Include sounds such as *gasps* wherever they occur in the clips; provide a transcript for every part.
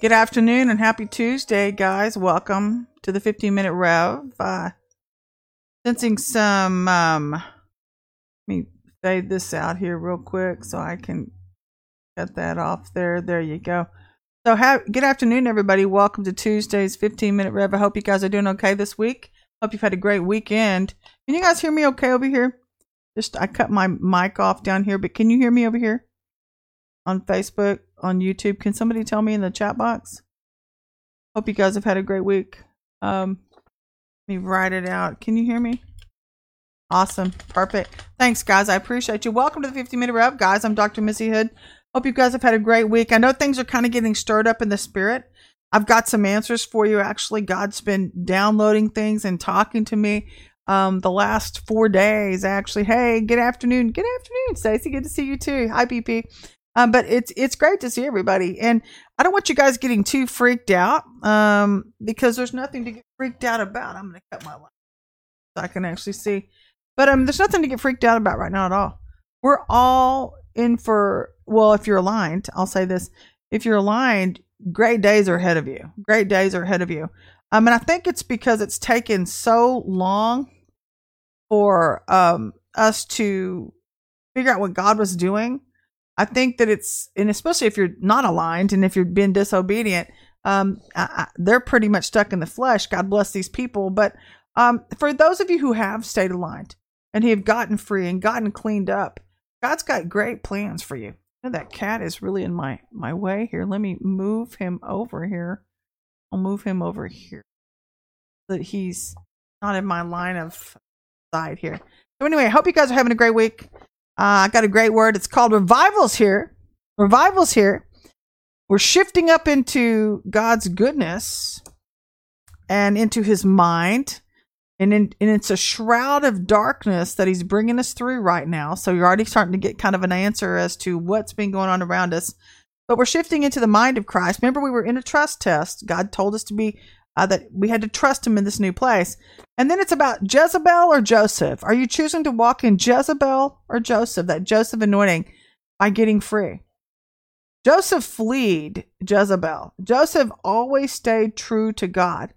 Good afternoon and happy Tuesday, guys. Welcome to the 15 minute rev. Uh, sensing some, um, let me fade this out here real quick so I can cut that off there. There you go. So, have, good afternoon, everybody. Welcome to Tuesday's 15 minute rev. I hope you guys are doing okay this week. Hope you've had a great weekend. Can you guys hear me okay over here? Just, I cut my mic off down here, but can you hear me over here on Facebook? on YouTube. Can somebody tell me in the chat box? Hope you guys have had a great week. Um, let me write it out. Can you hear me? Awesome. Perfect. Thanks, guys. I appreciate you. Welcome to the 50 Minute Rev, guys. I'm Dr. Missy Hood. Hope you guys have had a great week. I know things are kind of getting stirred up in the spirit. I've got some answers for you. Actually, God's been downloading things and talking to me um, the last four days. Actually, hey, good afternoon. Good afternoon, Stacy. Good to see you too. Hi, BP. Um, but it's it's great to see everybody, and I don't want you guys getting too freaked out um, because there's nothing to get freaked out about. I'm going to cut my light so I can actually see, but um, there's nothing to get freaked out about right now at all. We're all in for well, if you're aligned, I'll say this: if you're aligned, great days are ahead of you. Great days are ahead of you. Um, and I think it's because it's taken so long for um us to figure out what God was doing I think that it's, and especially if you're not aligned and if you've been disobedient, um, I, I, they're pretty much stuck in the flesh. God bless these people. But um, for those of you who have stayed aligned and have gotten free and gotten cleaned up, God's got great plans for you. that cat is really in my my way here. Let me move him over here. I'll move him over here so that he's not in my line of sight here. So anyway, I hope you guys are having a great week. Uh, I got a great word. It's called revivals here. Revivals here. We're shifting up into God's goodness and into his mind. And, in, and it's a shroud of darkness that he's bringing us through right now. So you're already starting to get kind of an answer as to what's been going on around us. But we're shifting into the mind of Christ. Remember, we were in a trust test. God told us to be uh, that we had to trust him in this new place. And then it's about Jezebel or Joseph. Are you choosing to walk in Jezebel or Joseph, that Joseph anointing, by getting free? Joseph fled Jezebel. Joseph always stayed true to God.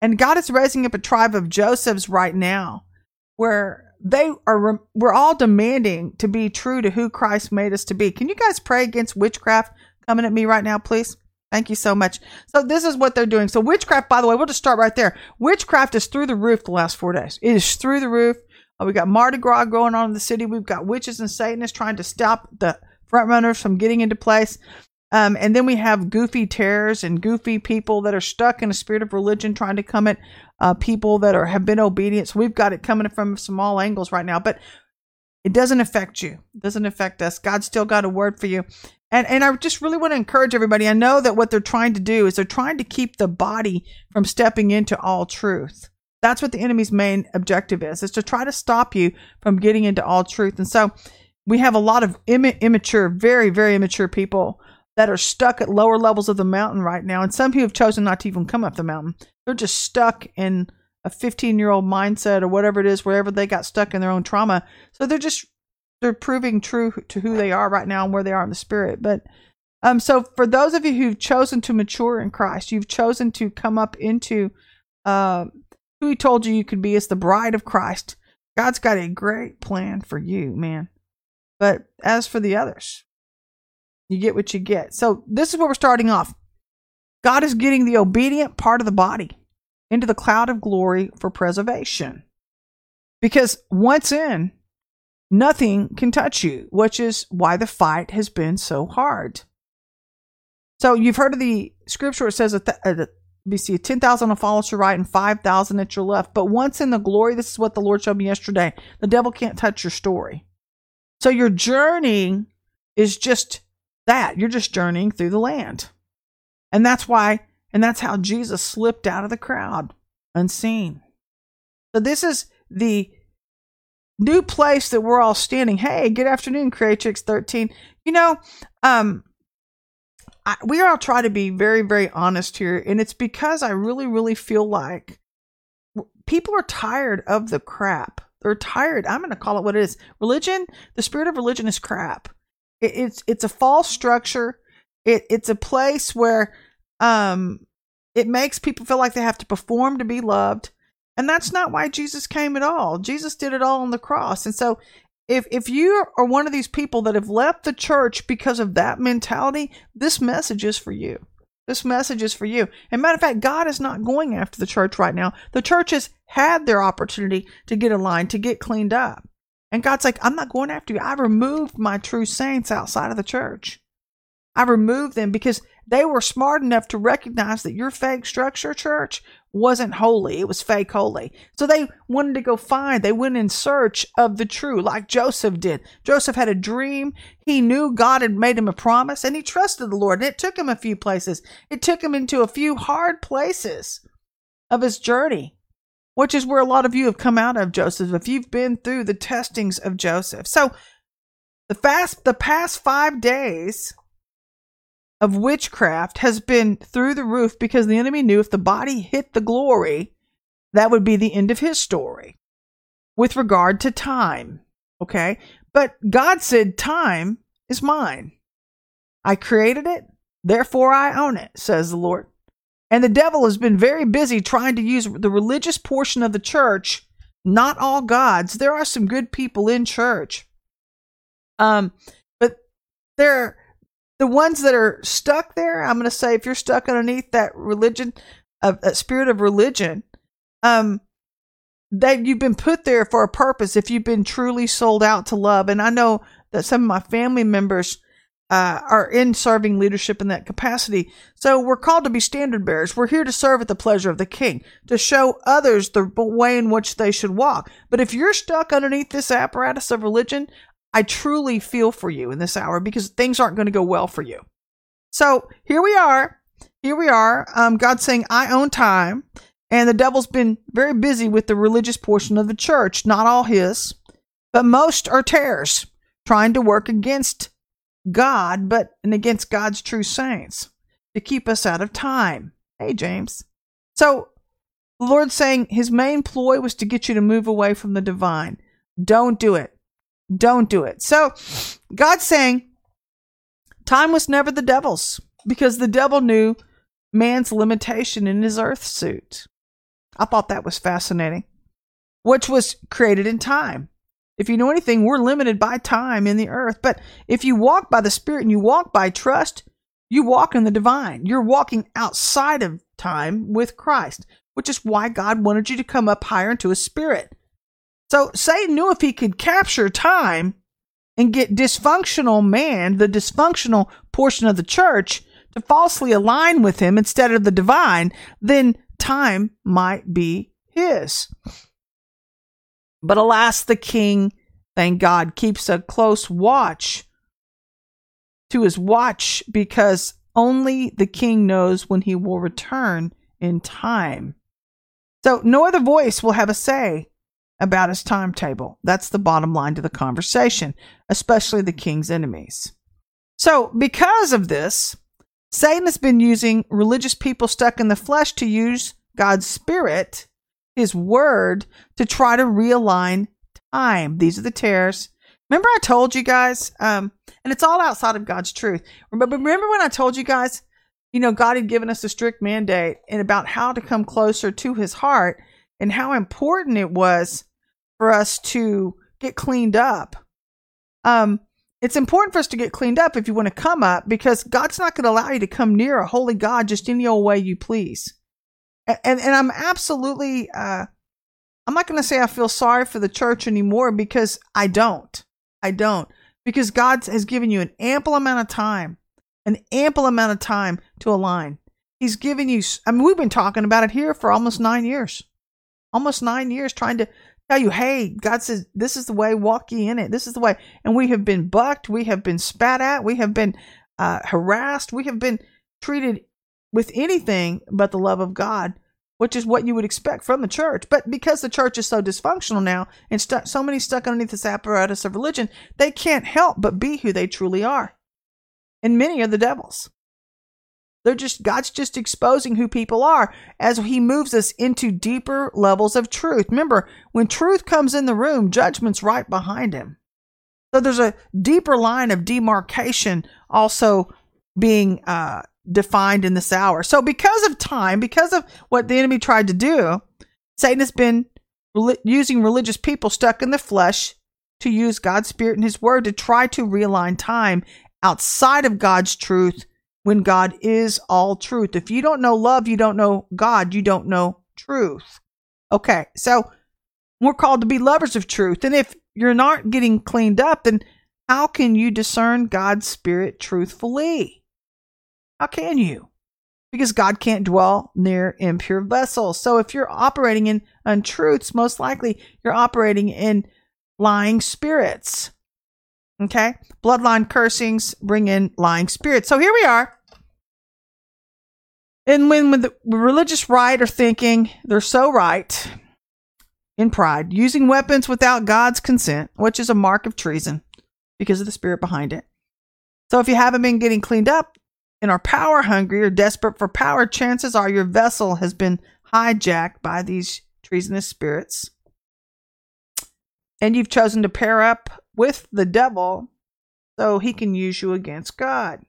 And God is raising up a tribe of Josephs right now where they are, we're all demanding to be true to who Christ made us to be. Can you guys pray against witchcraft coming at me right now, please? Thank you so much. So this is what they're doing. So witchcraft, by the way, we'll just start right there. Witchcraft is through the roof the last four days. It is through the roof. Uh, we got Mardi Gras going on in the city. We've got witches and Satanists trying to stop the front runners from getting into place. Um, and then we have goofy terrors and goofy people that are stuck in a spirit of religion trying to come at uh, people that are have been obedient. So we've got it coming from some all angles right now. But it doesn't affect you. It doesn't affect us. God's still got a word for you. And and I just really want to encourage everybody. I know that what they're trying to do is they're trying to keep the body from stepping into all truth. That's what the enemy's main objective is, is to try to stop you from getting into all truth. And so we have a lot of Im- immature, very, very immature people that are stuck at lower levels of the mountain right now. And some who have chosen not to even come up the mountain. They're just stuck in a 15 year old mindset or whatever it is, wherever they got stuck in their own trauma. So they're just they're proving true to who they are right now and where they are in the spirit. But um, so for those of you who've chosen to mature in Christ, you've chosen to come up into uh, who He told you you could be as the bride of Christ. God's got a great plan for you, man. But as for the others, you get what you get. So this is where we're starting off. God is getting the obedient part of the body into the cloud of glory for preservation. Because once in, nothing can touch you, which is why the fight has been so hard. So you've heard of the scripture. It says that, we see 10,000 will fall at your right and 5,000 at your left. But once in the glory, this is what the Lord showed me yesterday. The devil can't touch your story. So your journey is just that. You're just journeying through the land. And that's why, and that's how Jesus slipped out of the crowd unseen. So this is the new place that we're all standing. Hey, good afternoon, Creatrix 13. You know, um, I, we all try to be very, very honest here, and it's because I really, really feel like people are tired of the crap. They're tired. I'm going to call it what it is. Religion, the spirit of religion is crap. It, it's it's a false structure. It, it's a place where Um, it makes people feel like they have to perform to be loved. And that's not why Jesus came at all. Jesus did it all on the cross. And so if if you are one of these people that have left the church because of that mentality, this message is for you. This message is for you. And matter of fact, God is not going after the church right now. The church has had their opportunity to get aligned, to get cleaned up. And God's like, I'm not going after you. I removed my true saints outside of the church. I removed them because they were smart enough to recognize that your fake structure church wasn't holy. It was fake holy. So they wanted to go find, they went in search of the true, like Joseph did. Joseph had a dream. He knew God had made him a promise and he trusted the Lord. And it took him a few places. It took him into a few hard places of his journey, which is where a lot of you have come out of, Joseph, if you've been through the testings of Joseph. So the fast, the past five days, of witchcraft has been through the roof because the enemy knew if the body hit the glory, that would be the end of his story with regard to time. Okay. But God said, Time is mine. I created it, therefore I own it, says the Lord. And the devil has been very busy trying to use the religious portion of the church, not all gods. There are some good people in church. Um, but there the ones that are stuck there, I'm going to say if you're stuck underneath that religion, of that spirit of religion, um, that you've been put there for a purpose. If you've been truly sold out to love, and I know that some of my family members uh, are in serving leadership in that capacity. So we're called to be standard bearers. We're here to serve at the pleasure of the King, to show others the way in which they should walk. But if you're stuck underneath this apparatus of religion, I truly feel for you in this hour because things aren't going to go well for you. So here we are. Here we are. Um, God's saying, I own time. And the devil's been very busy with the religious portion of the church, not all his, but most are tares, trying to work against God, but and against God's true saints to keep us out of time. Hey, James. So the Lord's saying his main ploy was to get you to move away from the divine. Don't do it. Don't do it. So God's saying time was never the devil's because the devil knew man's limitation in his earth suit. I thought that was fascinating, which was created in time. If you know anything, we're limited by time in the earth. But if you walk by the Spirit and you walk by trust, you walk in the divine. You're walking outside of time with Christ, which is why God wanted you to come up higher into His Spirit. So Satan knew if he could capture time and get dysfunctional man, the dysfunctional portion of the church, to falsely align with him instead of the divine, then time might be his. But alas, the king, thank God, keeps a close watch to his watch because only the king knows when he will return in time. So no other voice will have a say about his timetable. That's the bottom line to the conversation, especially the king's enemies. So, because of this, Satan has been using religious people stuck in the flesh to use God's spirit, his word, to try to realign time. These are the tares. Remember, I told you guys, um, and it's all outside of God's truth. Remember, remember when I told you guys, you know, God had given us a strict mandate and about how to come closer to his heart and how important it was for us to get cleaned up. Um, it's important for us to get cleaned up if you want to come up because God's not going to allow you to come near a holy God just any old way you please. And and, I'm absolutely uh, I'm not going to say I feel sorry for the church anymore because I don't. I don't because God has given you an ample amount of time, an ample amount of time to align. He's given you. I mean, we've been talking about it here for almost nine years, almost nine years, trying to tell you, hey, God says, this is the way, walk ye in it. This is the way. And we have been bucked. We have been spat at. We have been uh, harassed. We have been treated with anything but the love of God, which is what you would expect from the church. But because the church is so dysfunctional now and st- so many stuck underneath this apparatus of religion, they can't help but be who they truly are. And many are the devils. They're just, God's just exposing who people are as He moves us into deeper levels of truth. Remember, when truth comes in the room, judgment's right behind Him. So there's a deeper line of demarcation also being uh, defined in this hour. So, because of time, because of what the enemy tried to do, Satan has been using religious people stuck in the flesh to use God's Spirit and His Word to try to realign time outside of God's truth when God is all truth. If you don't know love, you don't know God, you don't know truth. Okay, so we're called to be lovers of truth. And if you're not getting cleaned up, then how can you discern God's Spirit truthfully? How can you? Because God can't dwell near impure vessels. So if you're operating in untruths, most likely you're operating in lying spirits. Okay? Bloodline cursings bring in lying spirits. So here we are. And when, when the religious right are thinking they're so right in pride, using weapons without God's consent, which is a mark of treason because of the spirit behind it. So if you haven't been getting cleaned up and are power hungry or desperate for power, chances are your vessel has been hijacked by these treasonous spirits and you've chosen to pair up with the devil so he can use you against God.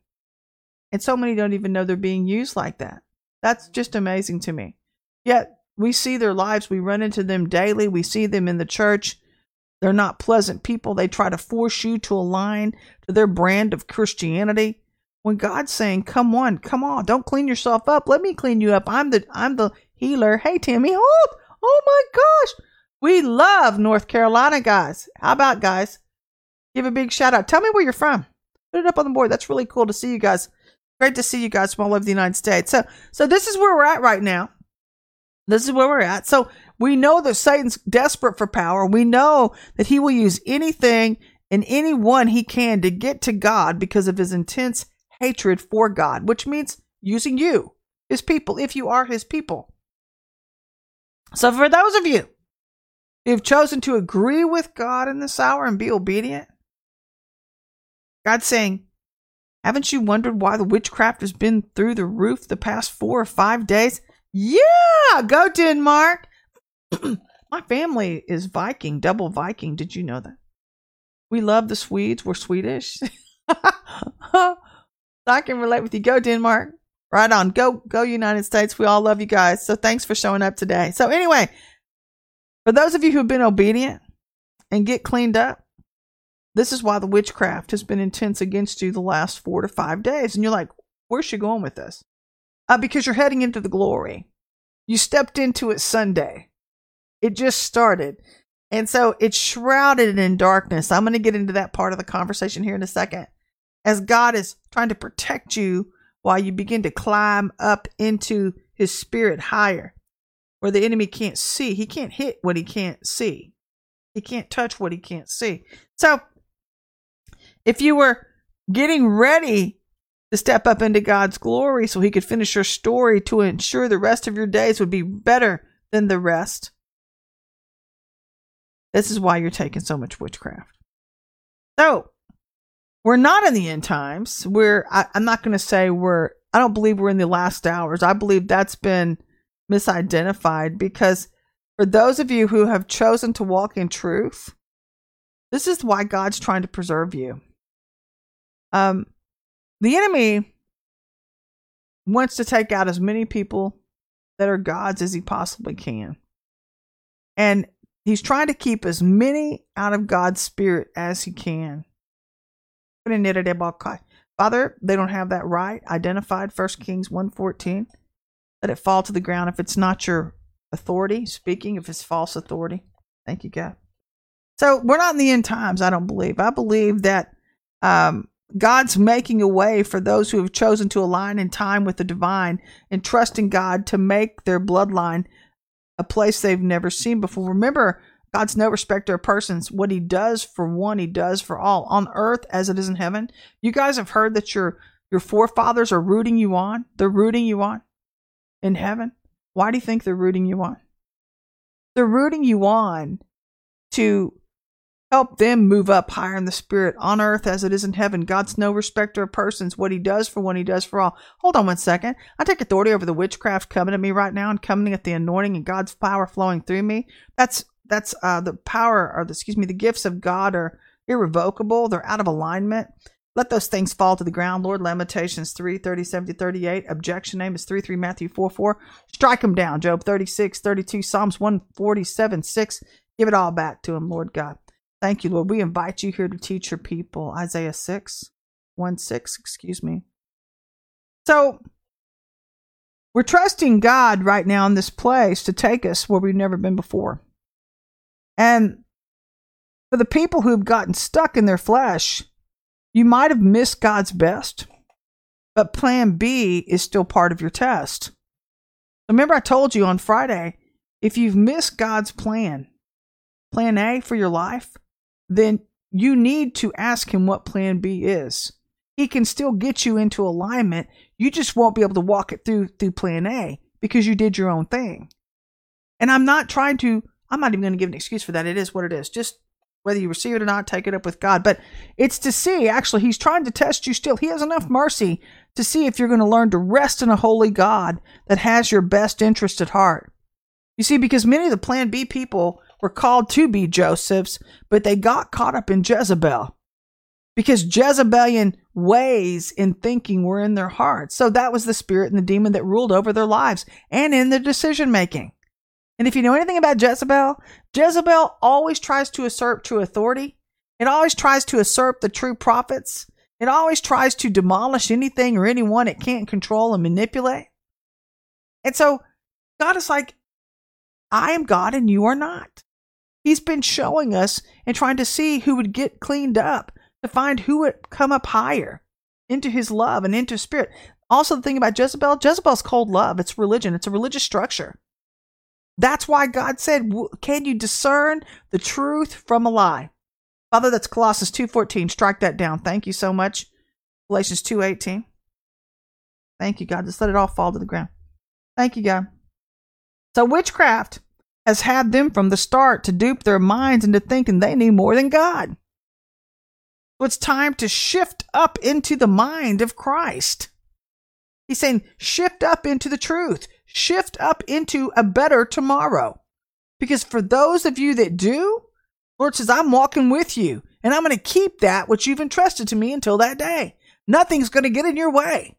And so many don't even know they're being used like that. That's just amazing to me. Yet we see their lives, we run into them daily, we see them in the church. They're not pleasant people. They try to force you to align to their brand of Christianity. When God's saying, "Come on, come on, don't clean yourself up. Let me clean you up. I'm the I'm the healer." Hey, Tammy, oh, oh my gosh, we love North Carolina, guys. How about guys? Give a big shout out. Tell me where you're from. Put it up on the board. That's really cool to see you guys. Great to see you guys from all over the United States. So, so this is where we're at right now. This is where we're at. So we know that Satan's desperate for power. We know that he will use anything and anyone he can to get to God because of his intense hatred for God, which means using you, his people, if you are his people. So for those of you who've chosen to agree with God in this hour and be obedient. God's saying, Haven't you wondered why the witchcraft has been through the roof the past four or five days? Yeah, go Denmark. *clears throat* My family is Viking, double Viking. Did you know that? We love the Swedes. We're Swedish. *laughs* I can relate with you. Go Denmark. Right on. Go, go United States. We all love you guys. So thanks for showing up today. So anyway, for those of you who have been obedient and get cleaned up, this is why the witchcraft has been intense against you the last four to five days. And you're like, where's she going with this? Uh, because you're heading into the glory. You stepped into it Sunday. It just started. And so it's shrouded in darkness. I'm going to get into that part of the conversation here in a second. As God is trying to protect you while you begin to climb up into his spirit higher where the enemy can't see. He can't hit what he can't see. He can't touch what he can't see. So, if you were getting ready to step up into God's glory so he could finish your story to ensure the rest of your days would be better than the rest, this is why you're taking so much witchcraft. So, we're not in the end times. We're, I, I'm not going to say we're, I don't believe we're in the last hours. I believe that's been misidentified because for those of you who have chosen to walk in truth, this is why God's trying to preserve you. Um, the enemy wants to take out as many people that are God's as he possibly can. And he's trying to keep as many out of God's spirit as he can. Father, they don't have that right identified. First Kings 114 let it fall to the ground if it's not your authority speaking, if it's false authority. Thank you, God. So we're not in the end times, I don't believe. I believe that um, God's making a way for those who have chosen to align in time with the divine and trusting God to make their bloodline a place they've never seen before. Remember, God's no respecter of persons. What he does for one, he does for all on earth as it is in heaven. You guys have heard that your your forefathers are rooting you on. They're rooting you on in heaven? Why do you think they're rooting you on? They're rooting you on to help them move up higher in the spirit on earth as it is in heaven. God's no respecter of persons. What he does for one, he does for all. Hold on one second. I take authority over the witchcraft coming at me right now and coming at the anointing and God's power flowing through me. That's that's uh, the power or the excuse me, the gifts of God are irrevocable. They're out of alignment. Let those things fall to the ground, Lord. Lamentations 3, 37 to 38. Objection name is 3, 3, Matthew 4, 4. Strike them down. Job 36, 32, Psalms 147, 6. Give it all back to him, Lord God. Thank you, Lord. We invite you here to teach your people. Isaiah 6, 1, 6, excuse me. So, we're trusting God right now in this place to take us where we've never been before. And for the people who've gotten stuck in their flesh, you might have missed God's best, but plan B is still part of your test. Remember, I told you on Friday if you've missed God's plan, plan A for your life, then you need to ask Him what plan B is. He can still get you into alignment. You just won't be able to walk it through through plan A because you did your own thing. And I'm not trying to, I'm not even going to give an excuse for that. It is what it is. Just whether you receive it or not, take it up with God. But it's to see, actually, He's trying to test you still. He has enough mercy to see if you're going to learn to rest in a holy God that has your best interest at heart. You see, because many of the Plan B people were called to be Josephs, but they got caught up in Jezebel because Jezebelian ways in thinking were in their hearts. So that was the spirit and the demon that ruled over their lives and in their decision making. And if you know anything about Jezebel, Jezebel always tries to usurp true authority. It always tries to usurp the true prophets. It always tries to demolish anything or anyone it can't control and manipulate. And so God is like, I am God and you are not. He's been showing us and trying to see who would get cleaned up, to find who would come up higher into his love and into spirit. Also, the thing about Jezebel, Jezebel's cold love. It's religion, it's a religious structure. That's why God said, "Can you discern the truth from a lie?" Father, that's Colossians 2:14. Strike that down. Thank you so much. Galatians 2:18. Thank you, God. Just let it all fall to the ground. Thank you, God. So witchcraft has had them from the start to dupe their minds into thinking they knew more than God. So it's time to shift up into the mind of Christ. He's saying, shift up into the truth shift up into a better tomorrow. Because for those of you that do, Lord says, I'm walking with you and I'm going to keep that which you've entrusted to me until that day. Nothing's going to get in your way.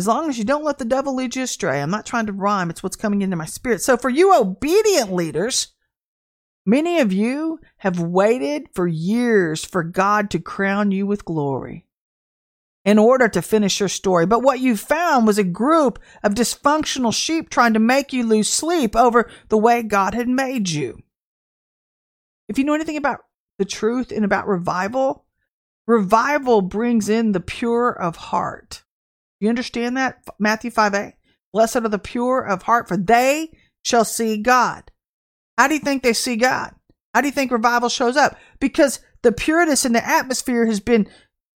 As long as you don't let the devil lead you astray. I'm not trying to rhyme, it's what's coming into my spirit. So, for you obedient leaders, many of you have waited for years for God to crown you with glory in order to finish your story. But what you found was a group of dysfunctional sheep trying to make you lose sleep over the way God had made you. If you know anything about the truth and about revival, revival brings in the pure of heart. You understand that? Matthew 5 8. Blessed are the pure of heart, for they shall see God. How do you think they see God? How do you think revival shows up? Because the pureness in the atmosphere has been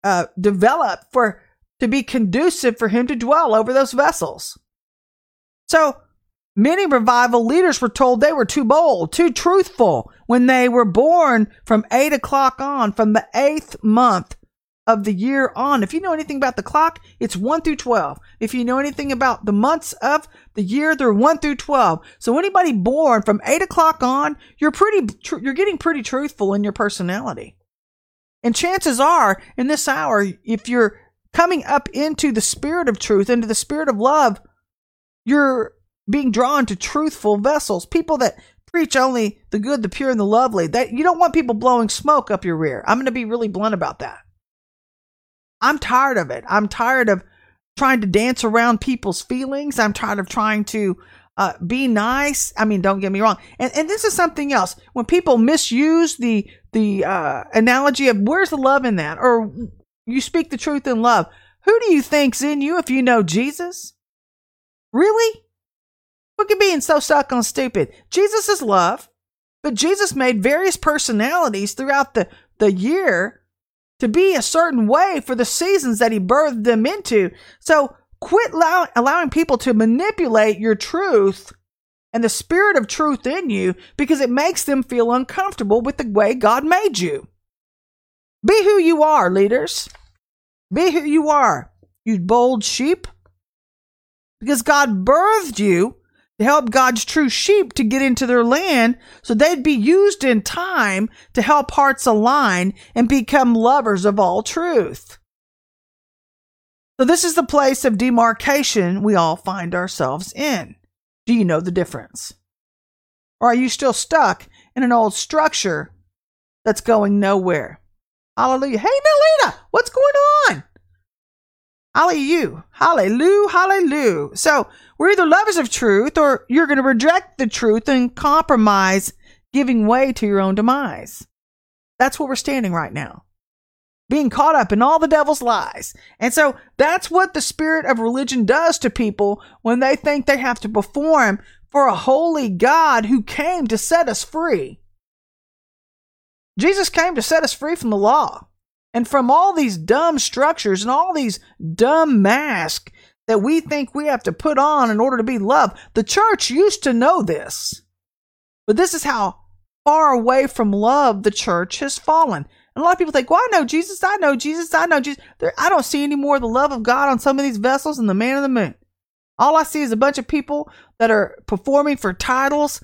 uh, developed for to be conducive for him to dwell over those vessels. So many revival leaders were told they were too bold, too truthful when they were born from eight o'clock on, from the eighth month of the year on. If you know anything about the clock, it's 1 through 12. If you know anything about the months of the year, they're 1 through 12. So anybody born from 8 o'clock on, you're pretty, tr- you're getting pretty truthful in your personality. And chances are, in this hour, if you're coming up into the spirit of truth, into the spirit of love, you're being drawn to truthful vessels, people that preach only the good, the pure, and the lovely. That you don't want people blowing smoke up your rear. I'm going to be really blunt about that. I'm tired of it. I'm tired of trying to dance around people's feelings. I'm tired of trying to uh, be nice. I mean, don't get me wrong. And and this is something else. When people misuse the the uh, analogy of where's the love in that, or you speak the truth in love, who do you think's in you if you know Jesus? Really? Look at being so stuck on stupid. Jesus is love, but Jesus made various personalities throughout the, the year to be a certain way for the seasons that he birthed them into. So Quit allow- allowing people to manipulate your truth and the spirit of truth in you because it makes them feel uncomfortable with the way God made you. Be who you are, leaders. Be who you are, you bold sheep. Because God birthed you to help God's true sheep to get into their land so they'd be used in time to help hearts align and become lovers of all truth. So, this is the place of demarcation we all find ourselves in. Do you know the difference? Or are you still stuck in an old structure that's going nowhere? Hallelujah. Hey, Nelita, what's going on? Hallelujah. Hallelujah. Hallelujah. So we're either lovers of truth or you're going to reject the truth and compromise, giving way to your own demise. That's where we're standing right now. Being caught up in all the devil's lies. And so that's what the spirit of religion does to people when they think they have to perform for a holy God who came to set us free. Jesus came to set us free from the law and from all these dumb structures and all these dumb masks that we think we have to put on in order to be loved. The church used to know this, but this is how far away from love the church has fallen. And a lot of people think, well, I know Jesus, I know Jesus, I know Jesus. There, I don't see any more of the love of God on some of these vessels than the man of the moon. All I see is a bunch of people that are performing for titles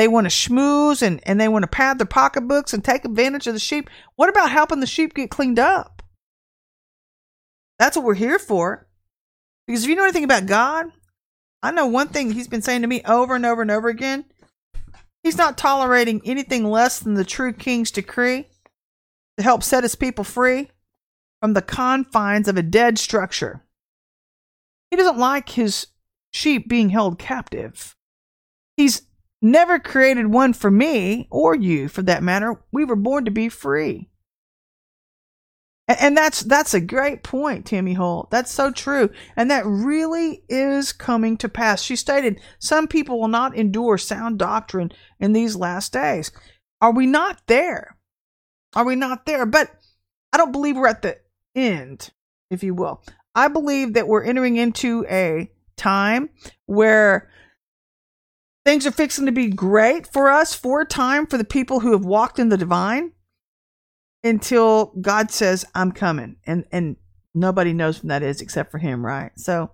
they want to schmooze and, and they want to pad their pocketbooks and take advantage of the sheep. What about helping the sheep get cleaned up? That's what we're here for. Because if you know anything about God, I know one thing He's been saying to me over and over and over again. He's not tolerating anything less than the true King's decree to help set His people free from the confines of a dead structure. He doesn't like His sheep being held captive. He's never created one for me or you for that matter. We were born to be free. And that's that's a great point, Tammy Holt. That's so true. And that really is coming to pass. She stated, some people will not endure sound doctrine in these last days. Are we not there? Are we not there? But I don't believe we're at the end, if you will. I believe that we're entering into a time where Things are fixing to be great for us for a time for the people who have walked in the divine until God says, I'm coming. And and nobody knows when that is except for him, right? So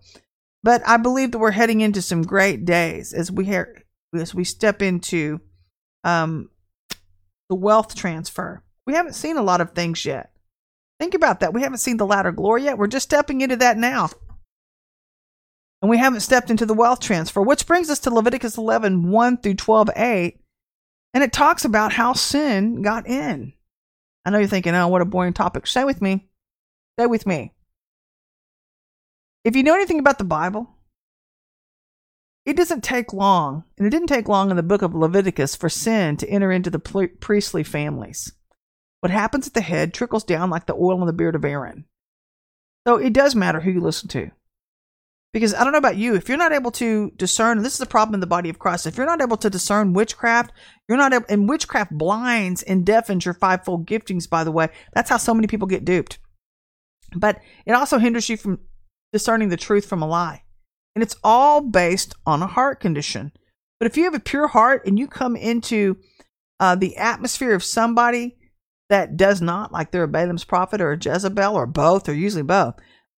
but I believe that we're heading into some great days as we hear, as we step into um, the wealth transfer. We haven't seen a lot of things yet. Think about that. We haven't seen the latter glory yet. We're just stepping into that now and we haven't stepped into the wealth transfer, which brings us to Leviticus 11 1 through 12 8. And it talks about how sin got in. I know you're thinking, oh, what a boring topic. Stay with me. Stay with me. If you know anything about the Bible, it doesn't take long, and it didn't take long in the book of Leviticus for sin to enter into the priestly families. What happens at the head trickles down like the oil on the beard of Aaron. So it does matter who you listen to. Because I don't know about you, if you're not able to discern, this is a problem in the body of Christ. If you're not able to discern witchcraft, you're not able, and witchcraft blinds and deafens your fivefold giftings, by the way. That's how so many people get duped. But it also hinders you from discerning the truth from a lie. And it's all based on a heart condition. But if you have a pure heart and you come into uh, the atmosphere of somebody that does not, like they're a Balaam's prophet or a Jezebel or both, or usually both,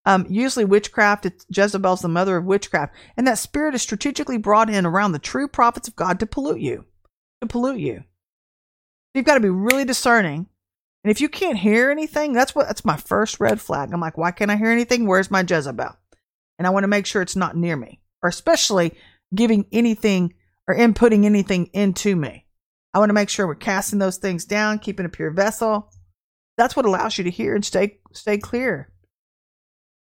um, usually, witchcraft, it's Jezebel's the mother of witchcraft. And that spirit is strategically brought in around the true prophets of God to pollute you. To pollute you. You've got to be really discerning. And if you can't hear anything, that's what that's my first red flag. I'm like, why can't I hear anything? Where's my Jezebel? And I want to make sure it's not near me, or especially giving anything or inputting anything into me. I want to make sure we're casting those things down, keeping a pure vessel. That's what allows you to hear and stay stay clear.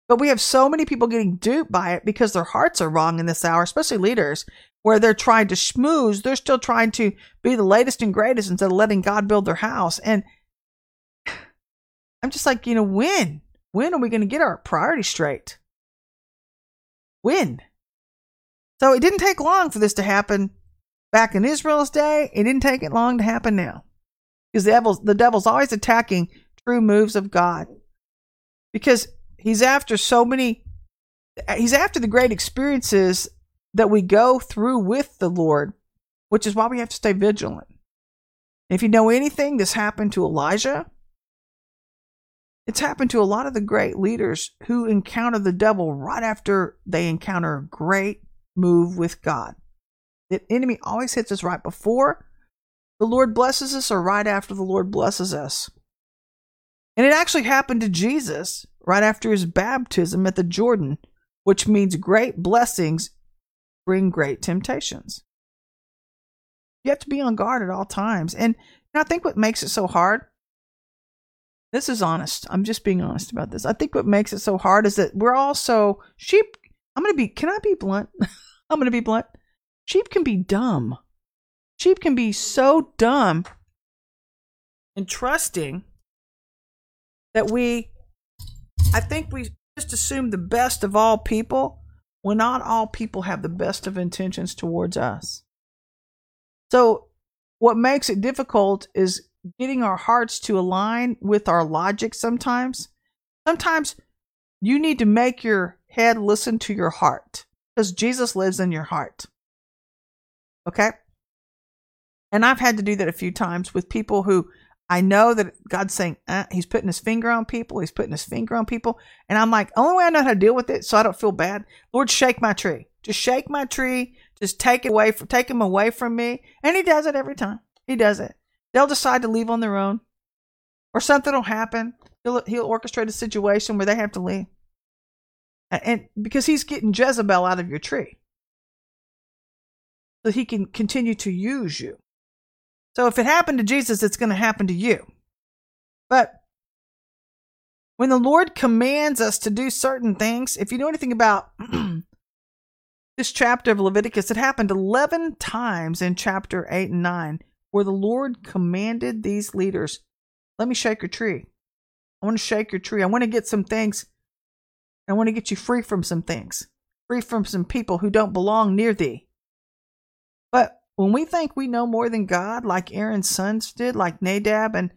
But we have so many people getting duped by it because their hearts are wrong in this hour, especially leaders, where they're trying to schmooze. They're still trying to be the latest and greatest instead of letting God build their house. And *sighs* I'm just like, you know, when? When are we going to get our priorities straight? When? So it didn't take long for this to happen back in Israel's day. It didn't take it long to happen now. Because the devil's, the devil's always attacking true moves of God. Because He's after so many, he's after the great experiences that we go through with the Lord, which is why we have to stay vigilant. If you know anything, this happened to Elijah. It's happened to a lot of the great leaders who encounter the devil right after they encounter a great move with God. The enemy always hits us right before the Lord blesses us or right after the Lord blesses us. And it actually happened to Jesus right after his baptism at the Jordan, which means great blessings bring great temptations. You have to be on guard at all times. And I think what makes it so hard, this is honest. I'm just being honest about this. I think what makes it so hard is that we're all so sheep. I'm going to be, can I be blunt? *laughs* I'm going to be blunt. Sheep can be dumb. Sheep can be so dumb and trusting that we, I think we just assume the best of all people when not all people have the best of intentions towards us. So, what makes it difficult is getting our hearts to align with our logic sometimes. Sometimes you need to make your head listen to your heart because Jesus lives in your heart. Okay? And I've had to do that a few times with people who I know that God's saying, uh, He's putting His finger on people. He's putting His finger on people. And I'm like, only way I know how to deal with it so I don't feel bad, Lord, shake my tree. Just shake my tree. Just take it away, from, take him away from me. And He does it every time. He does it. They'll decide to leave on their own, or something will happen. He'll, he'll orchestrate a situation where they have to leave. And because He's getting Jezebel out of your tree so He can continue to use you. So if it happened to Jesus, it's going to happen to you. But when the Lord commands us to do certain things, if you know anything about *clears throat* this chapter of Leviticus, it happened 11 times in chapter 8 and 9 where the Lord commanded these leaders, Let me shake your tree. I want to shake your tree. I want to get some things. I want to get you free from some things, free from some people who don't belong near thee. When we think we know more than God, like Aaron's sons did, like Nadab and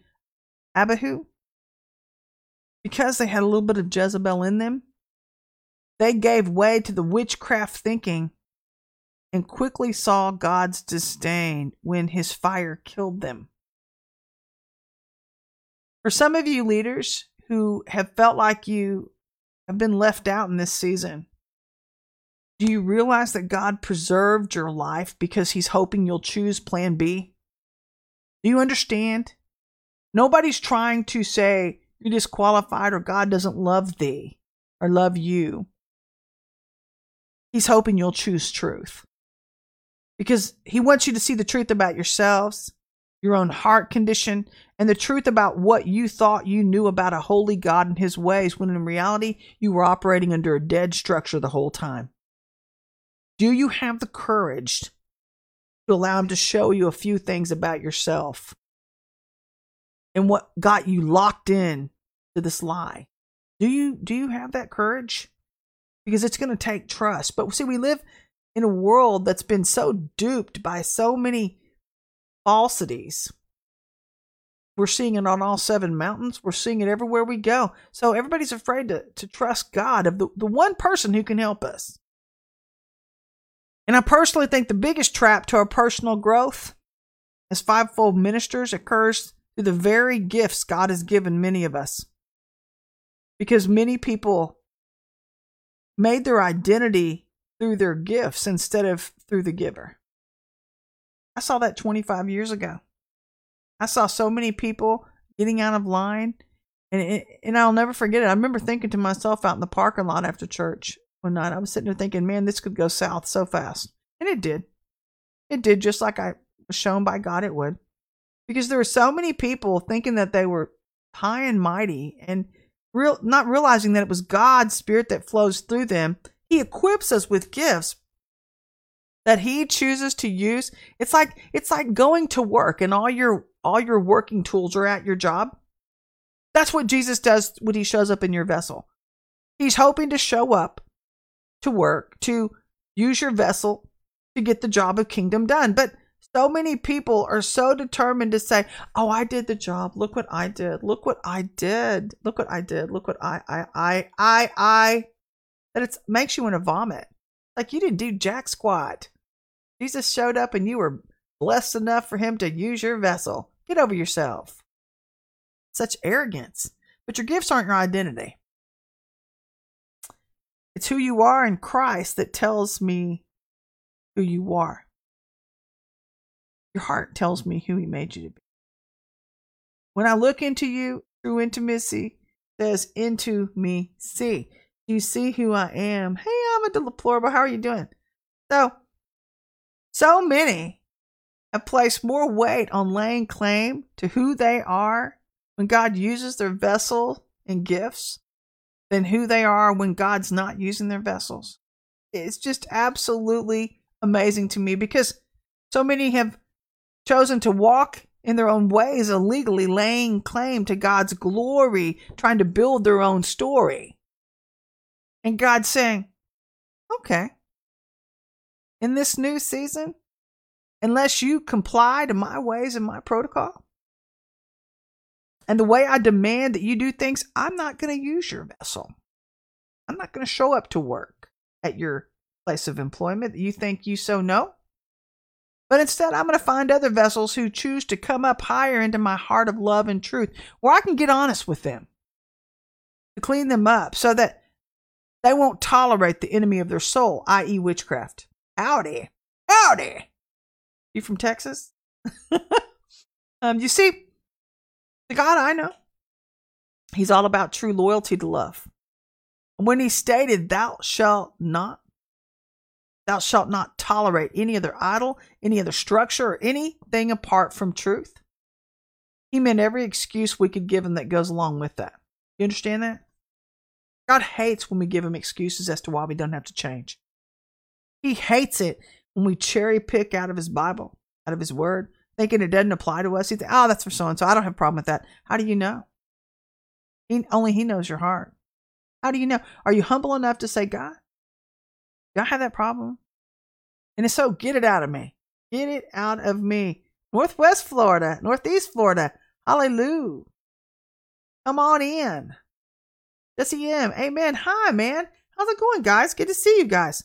Abihu, because they had a little bit of Jezebel in them, they gave way to the witchcraft thinking and quickly saw God's disdain when his fire killed them. For some of you leaders who have felt like you have been left out in this season, do you realize that God preserved your life because He's hoping you'll choose Plan B? Do you understand? Nobody's trying to say you're disqualified or God doesn't love thee or love you. He's hoping you'll choose truth because He wants you to see the truth about yourselves, your own heart condition, and the truth about what you thought you knew about a holy God and His ways when in reality you were operating under a dead structure the whole time. Do you have the courage to allow him to show you a few things about yourself and what got you locked in to this lie? Do you do you have that courage? Because it's going to take trust. But see, we live in a world that's been so duped by so many falsities. We're seeing it on all seven mountains. We're seeing it everywhere we go. So everybody's afraid to, to trust God of the, the one person who can help us. And I personally think the biggest trap to our personal growth as fivefold ministers occurs through the very gifts God has given many of us. Because many people made their identity through their gifts instead of through the giver. I saw that 25 years ago. I saw so many people getting out of line, and it, and I'll never forget it. I remember thinking to myself out in the parking lot after church, one night. I was sitting there thinking, man, this could go south so fast. And it did. It did just like I was shown by God it would. Because there were so many people thinking that they were high and mighty and real not realizing that it was God's spirit that flows through them. He equips us with gifts that he chooses to use. It's like it's like going to work and all your all your working tools are at your job. That's what Jesus does when he shows up in your vessel. He's hoping to show up to work, to use your vessel to get the job of kingdom done. But so many people are so determined to say, "Oh, I did the job. Look what I did. Look what I did. Look what I did. Look what I I I I I." That it makes you want to vomit. Like you didn't do jack squat. Jesus showed up and you were blessed enough for him to use your vessel. Get over yourself. Such arrogance. But your gifts aren't your identity. It's who you are in Christ that tells me who you are. Your heart tells me who He made you to be. When I look into you, true intimacy says, Into me, see. You see who I am. Hey, I'm a deplorable. How are you doing? So, so many have placed more weight on laying claim to who they are when God uses their vessel and gifts than who they are when God's not using their vessels. It's just absolutely amazing to me because so many have chosen to walk in their own ways illegally, laying claim to God's glory, trying to build their own story. And God's saying, okay, in this new season, unless you comply to my ways and my protocol, and the way I demand that you do things, I'm not going to use your vessel. I'm not going to show up to work at your place of employment that you think you so know. But instead, I'm going to find other vessels who choose to come up higher into my heart of love and truth, where I can get honest with them, to clean them up so that they won't tolerate the enemy of their soul, i.e., witchcraft. Howdy. Howdy. You from Texas? *laughs* um, you see, God I know, He's all about true loyalty to love. When He stated, Thou shalt not Thou shalt not tolerate any other idol, any other structure, or anything apart from truth. He meant every excuse we could give him that goes along with that. You understand that? God hates when we give him excuses as to why we don't have to change. He hates it when we cherry pick out of his Bible, out of his word, thinking it doesn't apply to us. He thinks, oh, that's for so and so. I don't have a problem with that. How do you know? He, only he knows your heart. How do you know? Are you humble enough to say, God, do I have that problem? And if so, get it out of me. Get it out of me. Northwest Florida, Northeast Florida. Hallelujah. Come on in. Jesse M. Amen. Hi, man. How's it going, guys? Good to see you guys.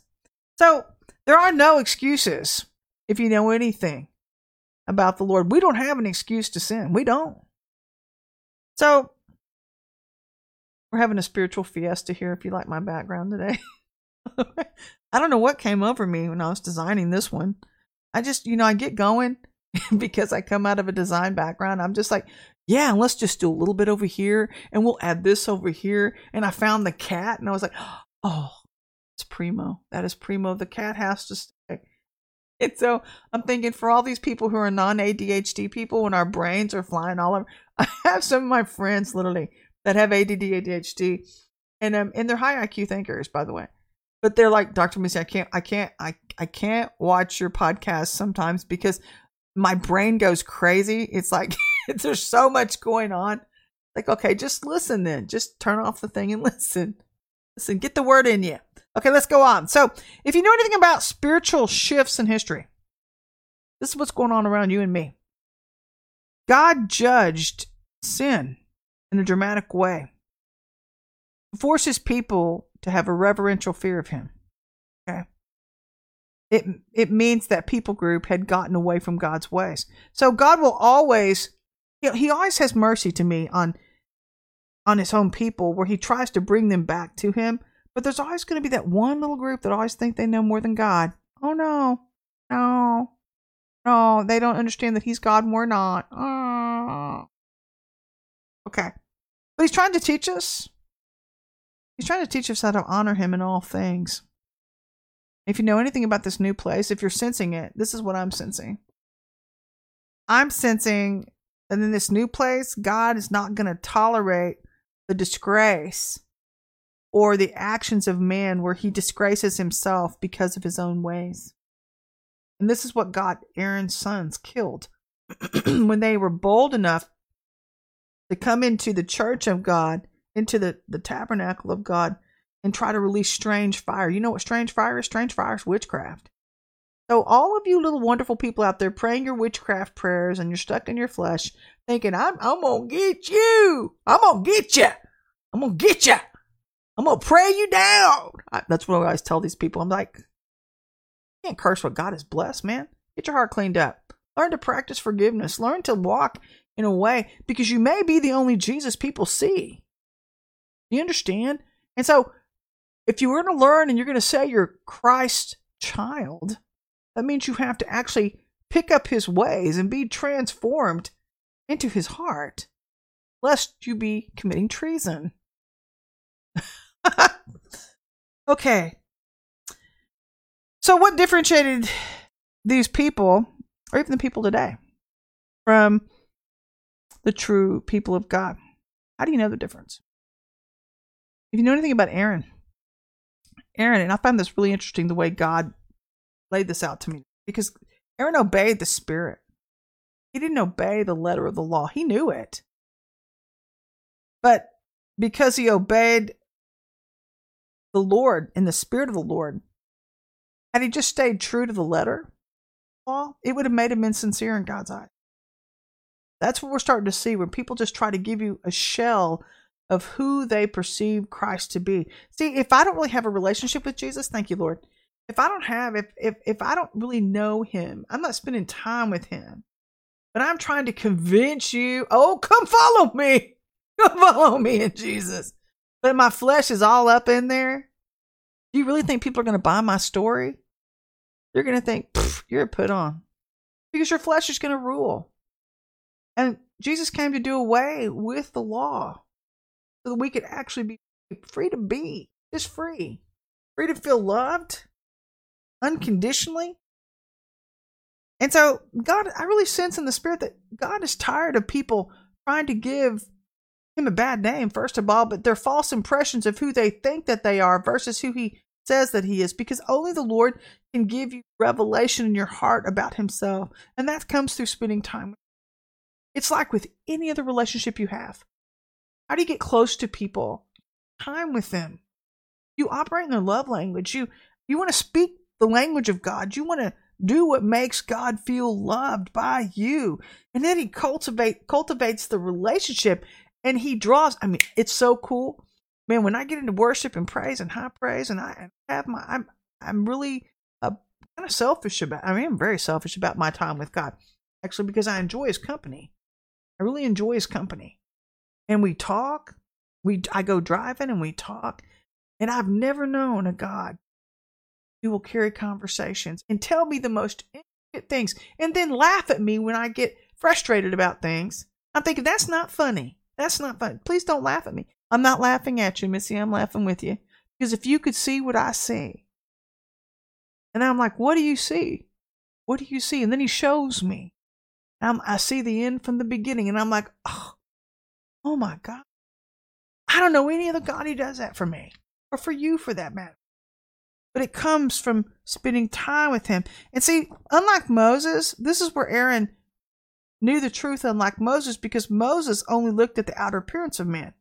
So, there are no excuses if you know anything about the Lord. We don't have an excuse to sin. We don't. So, we're having a spiritual fiesta here if you like my background today. *laughs* I don't know what came over me when I was designing this one. I just, you know, I get going *laughs* because I come out of a design background. I'm just like, yeah, let's just do a little bit over here and we'll add this over here. And I found the cat and I was like, *gasps* oh, it's primo. That is primo. The cat has to stay. And *laughs* so I'm thinking for all these people who are non ADHD people, when our brains are flying all over, *laughs* I have some of my friends literally that have ADD, ADHD, and um, and they're high IQ thinkers, by the way. But they're like dr missy i can't i can't i i can't watch your podcast sometimes because my brain goes crazy. It's like *laughs* there's so much going on. Like okay just listen then. Just turn off the thing and listen. Listen get the word in you okay let's go on so if you know anything about spiritual shifts in history this is what's going on around you and me god judged sin in a dramatic way forces people to have a reverential fear of him. Okay. It it means that people group had gotten away from God's ways. So God will always you know, he always has mercy to me on on his own people where he tries to bring them back to him. But there's always going to be that one little group that always think they know more than God. Oh no. No. No, they don't understand that he's God and we're not. Oh. Okay. But he's trying to teach us He's trying to teach us how to honor him in all things. If you know anything about this new place, if you're sensing it, this is what I'm sensing. I'm sensing that in this new place, God is not going to tolerate the disgrace or the actions of man where he disgraces himself because of his own ways. And this is what got Aaron's sons killed *clears throat* when they were bold enough to come into the church of God into the, the tabernacle of God and try to release strange fire. You know what strange fire is? Strange fire is witchcraft. So, all of you little wonderful people out there praying your witchcraft prayers and you're stuck in your flesh thinking, I'm, I'm going to get you. I'm going to get you. I'm going to get you. I'm to pray you down. I, that's what I always tell these people. I'm like, you can't curse what God has blessed, man. Get your heart cleaned up. Learn to practice forgiveness. Learn to walk in a way because you may be the only Jesus people see. You understand? And so, if you were to learn and you're going to say you're Christ child, that means you have to actually pick up his ways and be transformed into his heart, lest you be committing treason. *laughs* okay. So, what differentiated these people, or even the people today, from the true people of God? How do you know the difference? If you know anything about Aaron, Aaron, and I find this really interesting the way God laid this out to me because Aaron obeyed the Spirit. He didn't obey the letter of the law, he knew it. But because he obeyed the Lord and the Spirit of the Lord, had he just stayed true to the letter law, it would have made him insincere in God's eyes. That's what we're starting to see when people just try to give you a shell of who they perceive Christ to be. See, if I don't really have a relationship with Jesus, thank you, Lord. If I don't have, if if if I don't really know him, I'm not spending time with him. But I'm trying to convince you, oh, come follow me. *laughs* Come follow me in Jesus. But my flesh is all up in there. Do you really think people are going to buy my story? They're going to think, you're put on. Because your flesh is going to rule. And Jesus came to do away with the law so that we could actually be free to be, just free, free to feel loved unconditionally. And so, God, I really sense in the spirit that God is tired of people trying to give him a bad name, first of all, but their false impressions of who they think that they are versus who he says that he is, because only the Lord can give you revelation in your heart about himself. And that comes through spending time with It's like with any other relationship you have. How do you get close to people? Time with them. You operate in their love language. You you want to speak the language of God. You want to do what makes God feel loved by you. And then he cultivate cultivates the relationship and he draws I mean, it's so cool. Man, when I get into worship and praise and high praise and I have my I'm I'm really uh, kind of selfish about I mean, I'm very selfish about my time with God. Actually because I enjoy his company. I really enjoy his company and we talk. We I go driving and we talk, and I've never known a God who will carry conversations and tell me the most intricate things, and then laugh at me when I get frustrated about things. I'm thinking that's not funny. That's not fun. Please don't laugh at me. I'm not laughing at you, Missy. I'm laughing with you because if you could see what I see, and I'm like, what do you see? What do you see? And then he shows me. I'm, I see the end from the beginning, and I'm like, oh, Oh my God. I don't know any other God who does that for me or for you for that matter. But it comes from spending time with him. And see, unlike Moses, this is where Aaron knew the truth, unlike Moses, because Moses only looked at the outer appearance of men.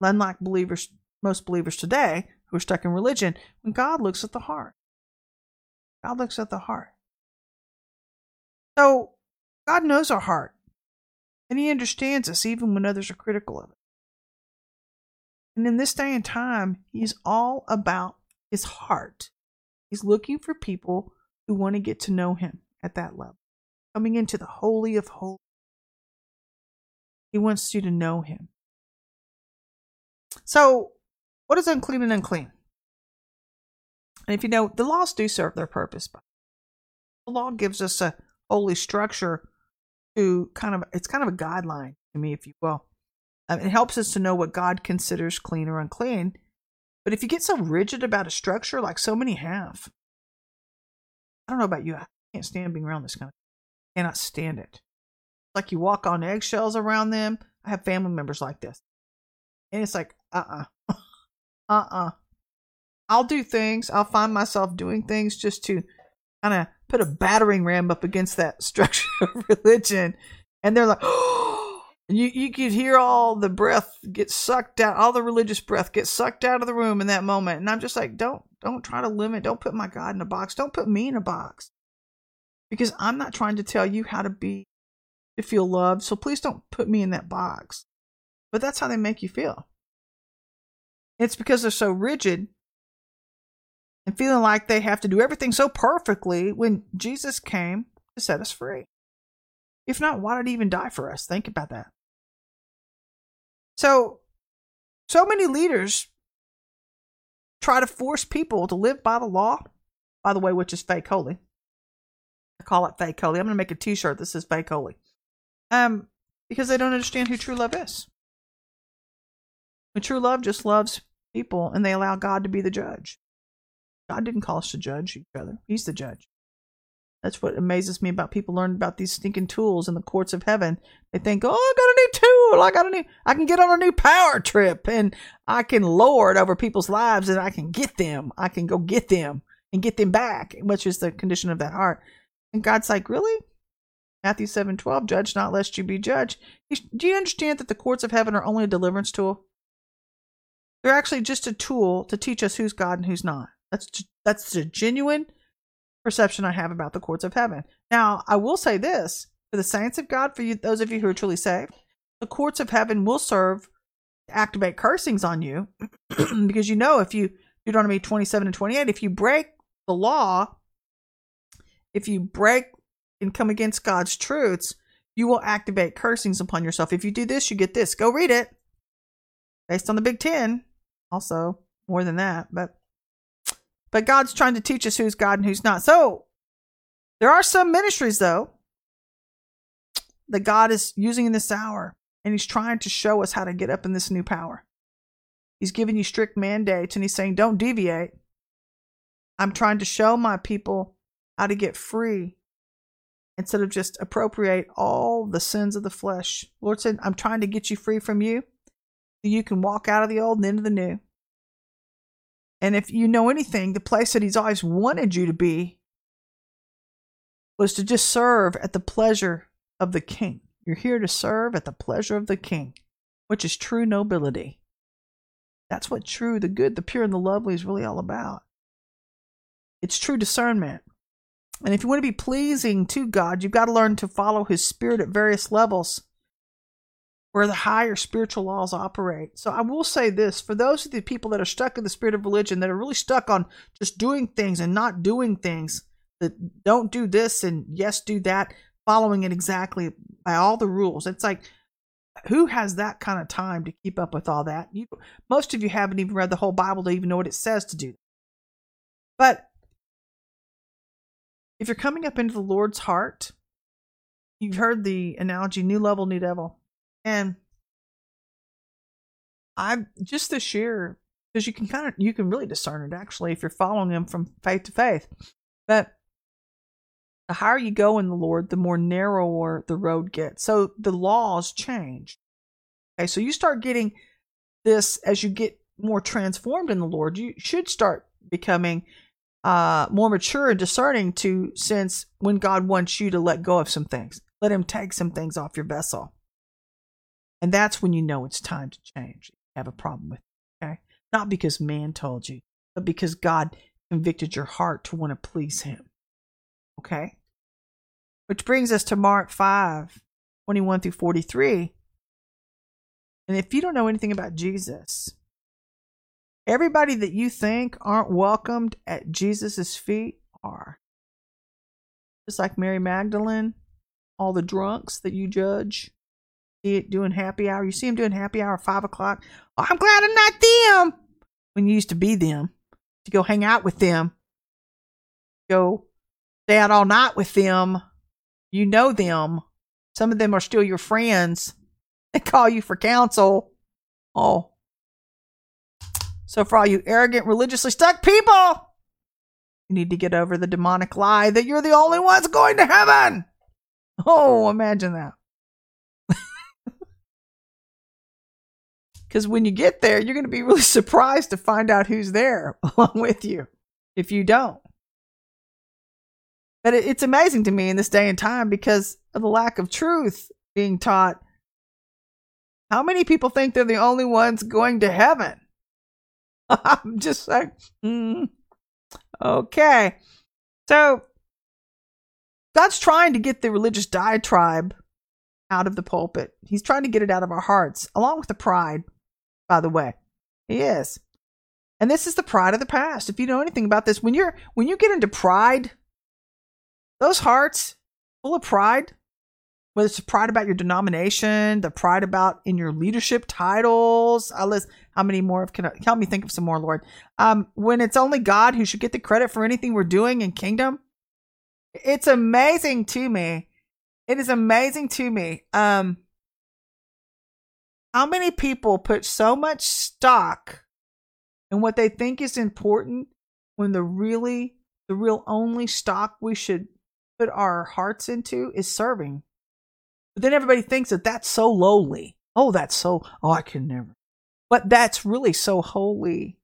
Unlike believers, most believers today who are stuck in religion, when God looks at the heart. God looks at the heart. So God knows our heart. And he understands us even when others are critical of it. And in this day and time, he's all about his heart. He's looking for people who want to get to know him at that level, coming into the Holy of Holies. He wants you to know him. So, what is unclean and unclean? And if you know, the laws do serve their purpose. But the law gives us a holy structure to kind of it's kind of a guideline to me, if you will. Um, it helps us to know what God considers clean or unclean. But if you get so rigid about a structure, like so many have, I don't know about you, I can't stand being around this kind of. Cannot stand it. Like you walk on eggshells around them. I have family members like this, and it's like, uh, uh-uh. uh, uh, uh. I'll do things. I'll find myself doing things just to kind of put a battering ram up against that *laughs* structure of religion, and they're like, oh, *gasps* you you could hear all the breath get sucked out, all the religious breath get sucked out of the room in that moment, and I'm just like, don't don't try to limit, don't put my God in a box, don't put me in a box, because I'm not trying to tell you how to be to feel loved, so please don't put me in that box. But that's how they make you feel. It's because they're so rigid and feeling like they have to do everything so perfectly when Jesus came to set us free. If not, why did he even die for us? Think about that. So, so many leaders try to force people to live by the law, by the way, which is fake holy. I call it fake holy. I'm going to make a T-shirt that says fake holy. Um, because they don't understand who true love is. When true love just loves people, and they allow God to be the judge. God didn't call us to judge each other. He's the judge. That's what amazes me about people learning about these stinking tools in the courts of heaven. They think, oh, I got a new tool. I got a new, I can get on a new power trip and I can lord over people's lives and I can get them. I can go get them and get them back, which is the condition of that heart. And God's like, really? Matthew 7 12, judge not lest you be judged. Do you understand that the courts of heaven are only a deliverance tool? They're actually just a tool to teach us who's God and who's not. That's that's the genuine perception I have about the courts of heaven. Now, I will say this for the saints of God, for you, those of you who are truly saved, the courts of heaven will serve to activate cursings on you *clears throat* because you know if you Deuteronomy 27 and 28, if you break the law, if you break and come against God's truths, you will activate cursings upon yourself. If you do this, you get this. Go read it. Based on the Big Ten, also more than that, but but God's trying to teach us who's God and who's not. So there are some ministries though that God is using in this hour, and He's trying to show us how to get up in this new power. He's giving you strict mandates, and He's saying, "Don't deviate." I'm trying to show my people how to get free instead of just appropriate all the sins of the flesh. Lord said, I'm trying to get you free from you so you can walk out of the old and into the new. And if you know anything, the place that He's always wanted you to be was to just serve at the pleasure of the King. You're here to serve at the pleasure of the King, which is true nobility. That's what true, the good, the pure, and the lovely is really all about. It's true discernment. And if you want to be pleasing to God, you've got to learn to follow His Spirit at various levels where the higher spiritual laws operate. So I will say this for those of the people that are stuck in the spirit of religion, that are really stuck on just doing things and not doing things, that don't do this and yes, do that, following it exactly by all the rules. It's like, who has that kind of time to keep up with all that? You, most of you haven't even read the whole Bible to even know what it says to do. But if you're coming up into the Lord's heart, you've heard the analogy new level, new devil. And I just this year, because you can kind of you can really discern it actually if you're following him from faith to faith. But the higher you go in the Lord, the more narrower the road gets. So the laws change. Okay, so you start getting this as you get more transformed in the Lord. You should start becoming uh, more mature and discerning to sense when God wants you to let go of some things. Let Him take some things off your vessel. And that's when you know it's time to change. Have a problem with it, okay? Not because man told you, but because God convicted your heart to want to please Him. Okay? Which brings us to Mark 5 21 through 43. And if you don't know anything about Jesus, Everybody that you think aren't welcomed at Jesus' feet are. Just like Mary Magdalene, all the drunks that you judge, see it doing happy hour. You see them doing happy hour five o'clock. Oh, I'm glad I'm not them. When you used to be them, to go hang out with them, go stay out all night with them. You know them. Some of them are still your friends. They call you for counsel. Oh, so, for all you arrogant, religiously stuck people, you need to get over the demonic lie that you're the only ones going to heaven. Oh, imagine that. *laughs* Because when you get there, you're going to be really *laughs* surprised to find out who's there *laughs* along with you if you don't. But it's amazing to me in this day and time because of the lack of truth being taught. How many people think they're the only ones going to heaven? *laughs* I'm just like, mm, okay. So God's trying to get the religious diatribe out of the pulpit. He's trying to get it out of our hearts, along with the pride, by the way. He is. And this is the pride of the past. If you know anything about this, when you're when you get into pride, those hearts full of pride, whether it's pride about your denomination, the pride about in your leadership titles. I'll list how many more can I, help me think of some more, Lord. Um, when it's only God who should get the credit for anything we're doing in kingdom, It's amazing to me. It is amazing to me. Um, how many people put so much stock in what they think is important when the really, the real only stock we should put our hearts into is serving. But then everybody thinks that that's so lowly. Oh, that's so, oh, I can never. But that's really so holy.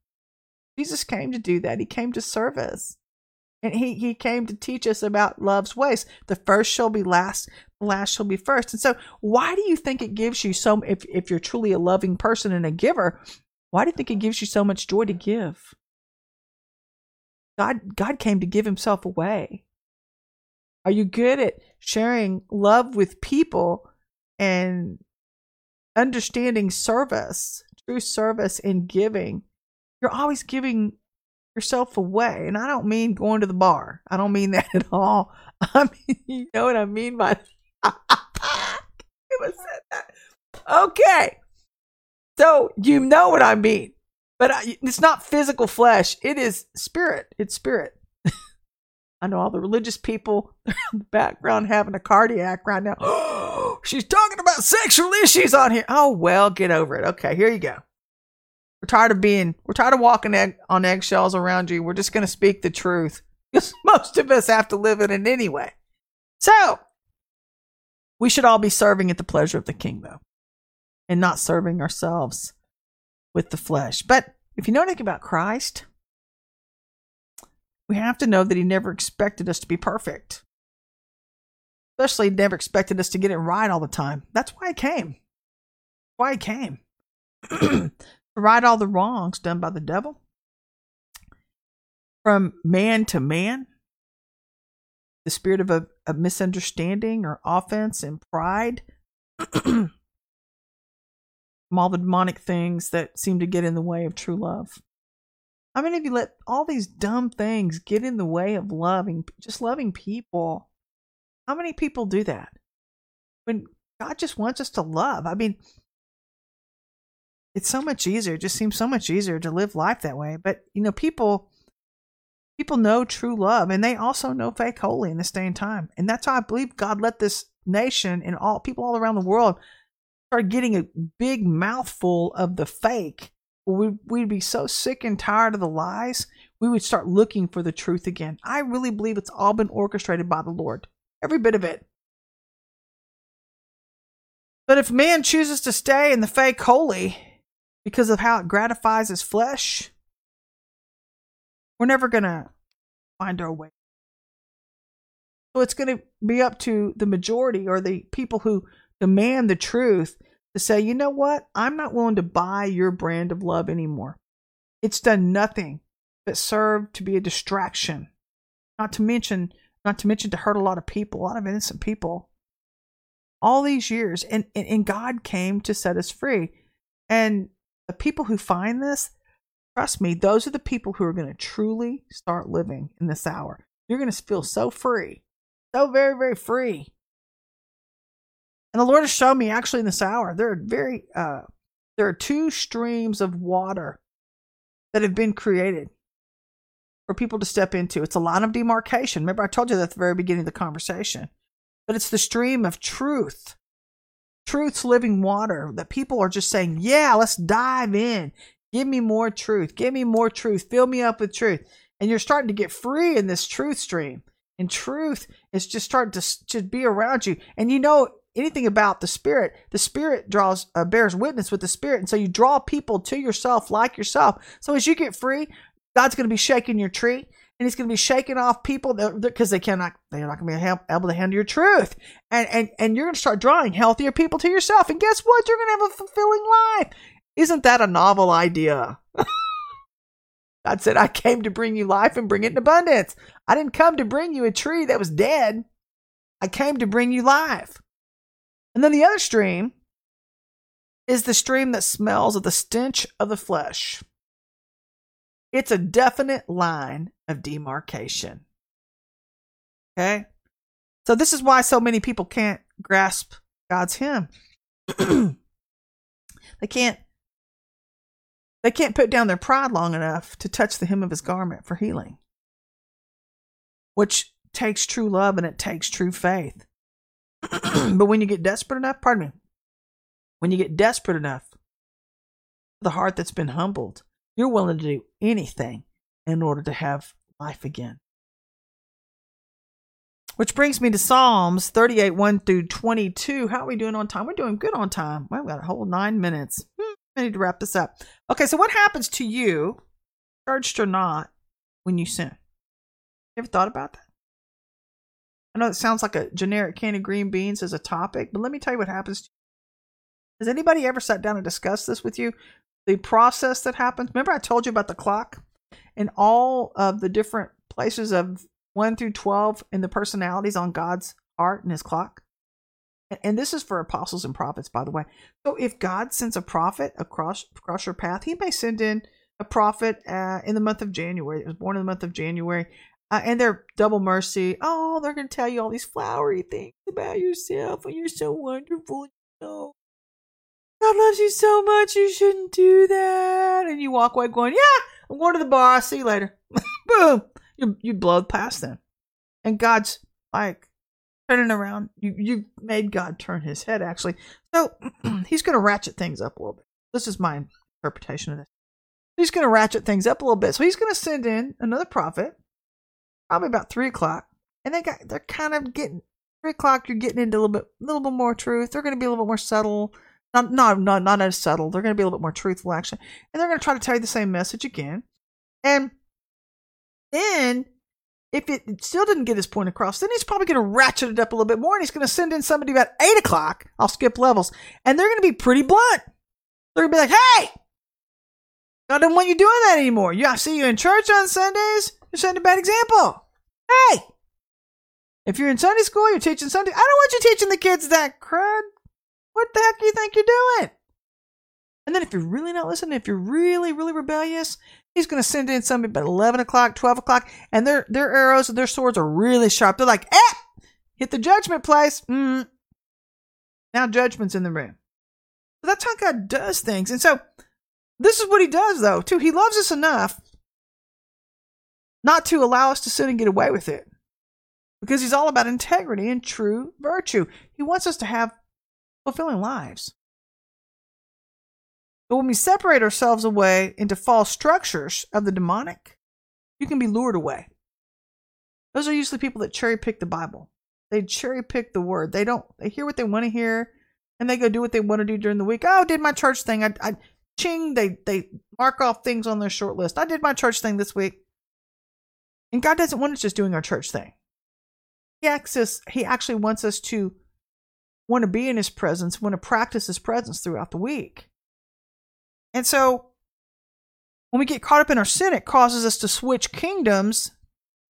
Jesus came to do that. He came to serve us. And he, he came to teach us about love's ways. The first shall be last, the last shall be first. And so, why do you think it gives you so, if, if you're truly a loving person and a giver, why do you think it gives you so much joy to give? God, God came to give himself away. Are you good at sharing love with people and understanding service, true service and giving? You're always giving yourself away. And I don't mean going to the bar. I don't mean *laughs* that at all. I mean, you know what I mean by. *laughs* Okay. So you know what I mean. But it's not physical flesh. It is spirit. It's spirit. I know all the religious people *laughs* in the background having a cardiac right now. Oh, *gasps* she's talking about sexual issues on here. Oh, well, get over it. Okay, here you go. We're tired of being, we're tired of walking egg, on eggshells around you. We're just going to speak the truth because *laughs* most of us have to live in it anyway. So, we should all be serving at the pleasure of the king, though, and not serving ourselves with the flesh. But if you know anything about Christ, we have to know that he never expected us to be perfect. Especially never expected us to get it right all the time. That's why he came. Why he came. *clears throat* to right all the wrongs done by the devil. From man to man. The spirit of a, a misunderstanding or offense and pride. *clears throat* From all the demonic things that seem to get in the way of true love. How many of you let all these dumb things get in the way of loving, just loving people? How many people do that? When God just wants us to love. I mean, it's so much easier. It just seems so much easier to live life that way. But, you know, people people know true love and they also know fake holy in this day and time. And that's why I believe God let this nation and all people all around the world start getting a big mouthful of the fake we'd, we'd be so sick and tired of the lies, we would start looking for the truth again. I really believe it's all been orchestrated by the Lord, every bit of it. But if man chooses to stay in the fake holy because of how it gratifies his flesh, we're never going to find our way. So it's going to be up to the majority or the people who demand the truth to say, you know what? I'm not willing to buy your brand of love anymore. It's done nothing but serve to be a distraction. Not to mention, not to mention to hurt a lot of people, a lot of innocent people. All these years, and, and, and God came to set us free. And the people who find this, trust me, those are the people who are going to truly start living in this hour. You're going to feel so free, so very, very free. And the Lord has shown me actually in this hour, there are very uh, there are two streams of water that have been created for people to step into. It's a line of demarcation. Remember, I told you that at the very beginning of the conversation. But it's the stream of truth, truth's living water that people are just saying, yeah, let's dive in. Give me more truth. Give me more truth. Fill me up with truth. And you're starting to get free in this truth stream. And truth is just starting to, to be around you. And you know, anything about the spirit. The spirit draws uh, bears witness with the spirit. And so you draw people to yourself like yourself. So as you get free god's going to be shaking your tree. And he's going to be shaking off people because they cannot they're not going to be able to handle your truth. And and and you're going to start drawing healthier people to yourself. And guess what? You're going to have a fulfilling life. Isn't that a novel idea? *laughs* God said i came to bring you life and bring it in abundance. I didn't come to bring you a tree that was dead. I came to bring you life and then the other stream is the stream that smells of the stench of the flesh. It's a definite line of demarcation. Okay? So this is why so many people can't grasp God's hem. *clears throat* they can't they can't put down their pride long enough to touch the hem of his garment for healing. Which takes true love and it takes true faith. *clears throat* but when you get desperate enough, pardon me, when you get desperate enough, the heart that's been humbled, you're willing to do anything in order to have life again. Which brings me to Psalms 38, 1 through 22. How are we doing on time? We're doing good on time. Well, we got a whole nine minutes. Hmm, I need to wrap this up. Okay, so what happens to you, charged or not, when you sin? You ever thought about that? I know it sounds like a generic can of green beans as a topic, but let me tell you what happens. To you. Has anybody ever sat down and discussed this with you? The process that happens. Remember, I told you about the clock and all of the different places of 1 through 12 in the personalities on God's heart and his clock? And this is for apostles and prophets, by the way. So if God sends a prophet across, across your path, he may send in a prophet uh, in the month of January. It was born in the month of January. Uh, and they're double mercy. Oh, they're going to tell you all these flowery things about yourself and you're so wonderful. You know, God loves you so much, you shouldn't do that. And you walk away going, Yeah, I'm going to the bar. I'll see you later. *laughs* Boom. You, you blow past them. And God's like turning around. You, you made God turn his head, actually. So *clears throat* he's going to ratchet things up a little bit. This is my interpretation of this. He's going to ratchet things up a little bit. So he's going to send in another prophet probably about three o'clock, and they got they're kind of getting three o'clock. You're getting into a little bit, a little bit more truth. They're going to be a little bit more subtle. Not, not, not, not as subtle. They're going to be a little bit more truthful, actually, and they're going to try to tell you the same message again. And then, if it still didn't get his point across, then he's probably going to ratchet it up a little bit more, and he's going to send in somebody about eight o'clock. I'll skip levels, and they're going to be pretty blunt. They're going to be like, "Hey, I don't want you doing that anymore. Yeah, I see you in church on Sundays. You're setting a bad example. Hey! If you're in Sunday school, you're teaching Sunday. I don't want you teaching the kids that crud. What the heck do you think you're doing? And then if you're really not listening, if you're really, really rebellious, he's going to send in somebody about 11 o'clock, 12 o'clock, and their, their arrows and their swords are really sharp. They're like, eh! Hit the judgment place. Mm. Now judgment's in the room. So that's how God does things. And so this is what he does, though, too. He loves us enough not to allow us to sin and get away with it. Because he's all about integrity and true virtue. He wants us to have fulfilling lives. But when we separate ourselves away into false structures of the demonic, you can be lured away. Those are usually people that cherry pick the Bible. They cherry pick the word. They don't, they hear what they want to hear and they go do what they want to do during the week. Oh, did my church thing. I, I ching, they, they mark off things on their short list. I did my church thing this week. And God doesn't want us just doing our church thing. He access, he actually wants us to want to be in his presence, want to practice his presence throughout the week. And so when we get caught up in our sin, it causes us to switch kingdoms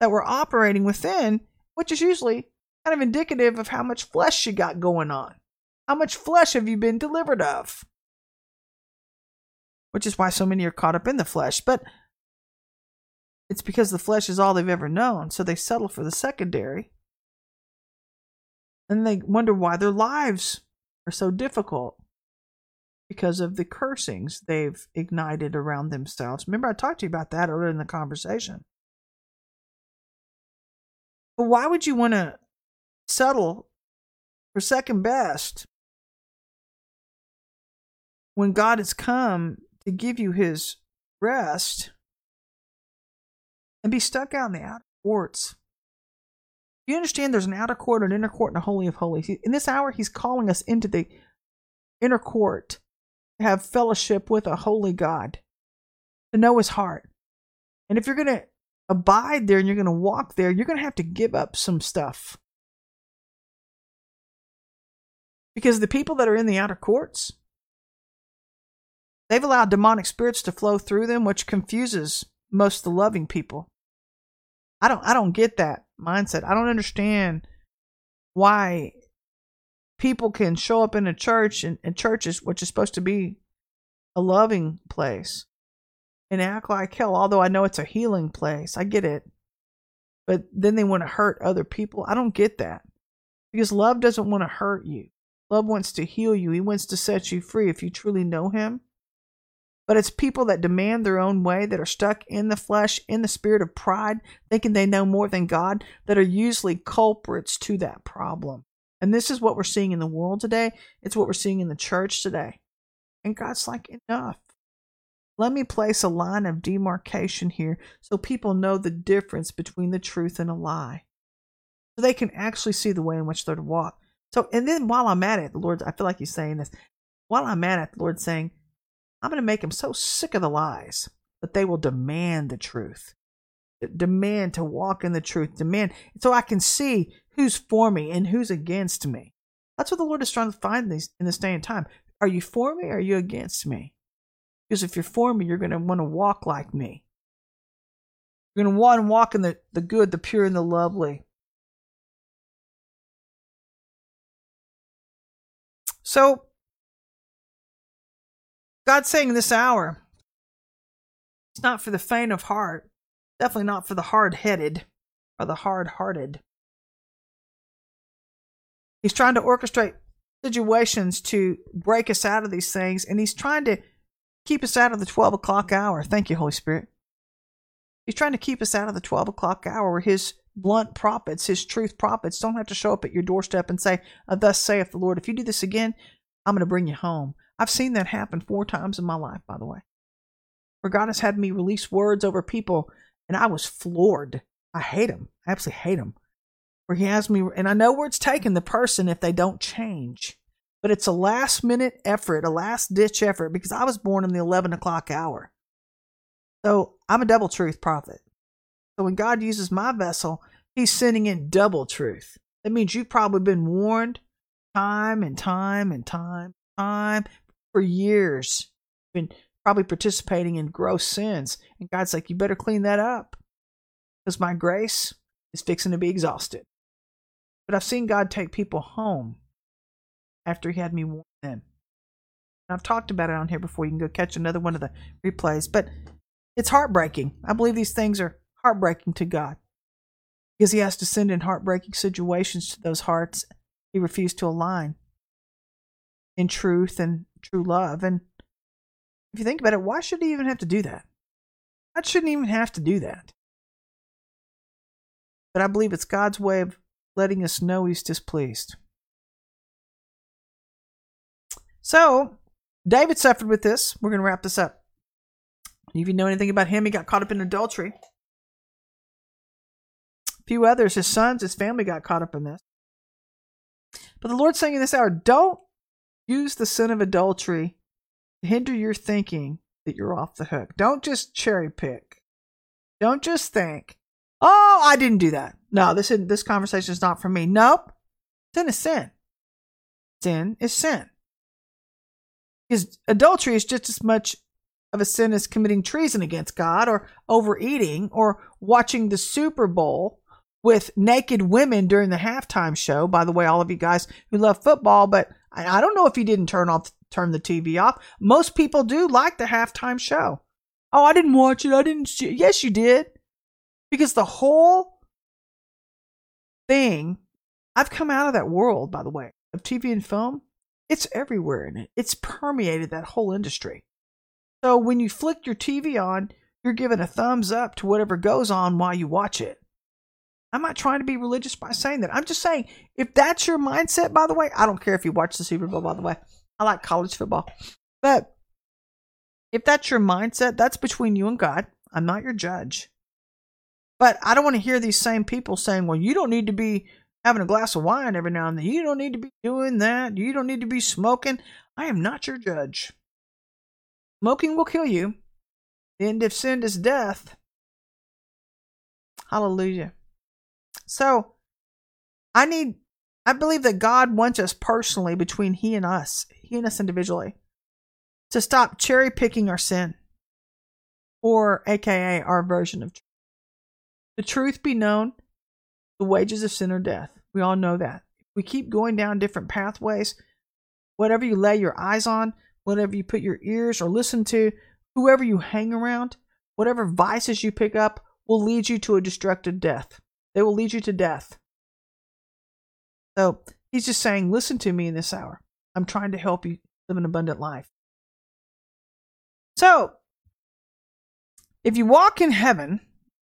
that we're operating within, which is usually kind of indicative of how much flesh you got going on. How much flesh have you been delivered of? Which is why so many are caught up in the flesh. But it's because the flesh is all they've ever known, so they settle for the secondary. And they wonder why their lives are so difficult because of the cursings they've ignited around themselves. Remember, I talked to you about that earlier in the conversation. But why would you want to settle for second best when God has come to give you his rest and be stuck out in the outer courts. You understand there's an outer court, an inner court, and a holy of holies. In this hour, he's calling us into the inner court to have fellowship with a holy God, to know his heart. And if you're going to abide there and you're going to walk there, you're going to have to give up some stuff. Because the people that are in the outer courts, they've allowed demonic spirits to flow through them, which confuses most the loving people. I don't I don't get that mindset. I don't understand why people can show up in a church and, and churches which is supposed to be a loving place and act like hell, although I know it's a healing place. I get it. But then they want to hurt other people. I don't get that. Because love doesn't want to hurt you. Love wants to heal you. He wants to set you free if you truly know him. But it's people that demand their own way, that are stuck in the flesh, in the spirit of pride, thinking they know more than God, that are usually culprits to that problem. And this is what we're seeing in the world today. It's what we're seeing in the church today. And God's like, enough. Let me place a line of demarcation here so people know the difference between the truth and a lie. So they can actually see the way in which they're to walk. So, and then while I'm at it, the Lord, I feel like He's saying this. While I'm at it, the Lord's saying, I'm going to make them so sick of the lies that they will demand the truth. Demand to walk in the truth. Demand so I can see who's for me and who's against me. That's what the Lord is trying to find these in this day and time. Are you for me or are you against me? Because if you're for me, you're going to want to walk like me. You're going to want to walk in the, the good, the pure, and the lovely. So, God's saying this hour, it's not for the faint of heart, definitely not for the hard headed or the hard hearted. He's trying to orchestrate situations to break us out of these things, and he's trying to keep us out of the 12 o'clock hour. Thank you, Holy Spirit. He's trying to keep us out of the 12 o'clock hour where his blunt prophets, his truth prophets, don't have to show up at your doorstep and say, uh, Thus saith the Lord, if you do this again, I'm going to bring you home. I've seen that happen four times in my life, by the way, where God has had me release words over people, and I was floored. I hate them. I absolutely hate them. Where He has me, and I know where it's taken the person if they don't change but it's a last minute effort, a last ditch effort because I was born in the 11 o'clock hour. So I'm a double truth prophet. So when God uses my vessel, he's sending in double truth. That means you've probably been warned time and time and time, time for years. Been probably participating in gross sins. And God's like, you better clean that up. Because my grace is fixing to be exhausted. But I've seen God take people home after he had me warn them. And I've talked about it on here before. You can go catch another one of the replays. But it's heartbreaking. I believe these things are heartbreaking to God because He has to send in heartbreaking situations to those hearts He refused to align in truth and true love. And if you think about it, why should He even have to do that? God shouldn't even have to do that. But I believe it's God's way of letting us know He's displeased. So, David suffered with this. We're going to wrap this up. If you know anything about him, he got caught up in adultery. A few others, his sons, his family got caught up in this. But the Lord's saying in this hour, don't use the sin of adultery to hinder your thinking that you're off the hook. Don't just cherry pick. Don't just think, oh, I didn't do that. No, this, this conversation is not for me. Nope. Sin is sin. Sin is sin. Because adultery is just as much of a sin as committing treason against God or overeating or watching the Super Bowl with naked women during the halftime show. By the way, all of you guys who love football, but I don't know if you didn't turn off turn the TV off. Most people do like the halftime show. Oh, I didn't watch it. I didn't see. Yes, you did. Because the whole thing, I've come out of that world, by the way, of TV and film. It's everywhere in it. It's permeated that whole industry. So when you flick your TV on, you're giving a thumbs up to whatever goes on while you watch it. I'm not trying to be religious by saying that. I'm just saying, if that's your mindset, by the way, I don't care if you watch the Super Bowl, by the way. I like college football. But if that's your mindset, that's between you and God. I'm not your judge. But I don't want to hear these same people saying, well, you don't need to be having a glass of wine every now and then. You don't need to be doing that. You don't need to be smoking. I am not your judge. Smoking will kill you. The end of sin is death. Hallelujah. So, I need, I believe that God wants us personally, between He and us, He and us individually, to stop cherry picking our sin, or AKA our version of truth. The truth be known, the wages of sin are death. We all know that. We keep going down different pathways. Whatever you lay your eyes on, whatever you put your ears or listen to, whoever you hang around, whatever vices you pick up will lead you to a destructive death. They will lead you to death. So he's just saying, listen to me in this hour. I'm trying to help you live an abundant life. So, if you walk in heaven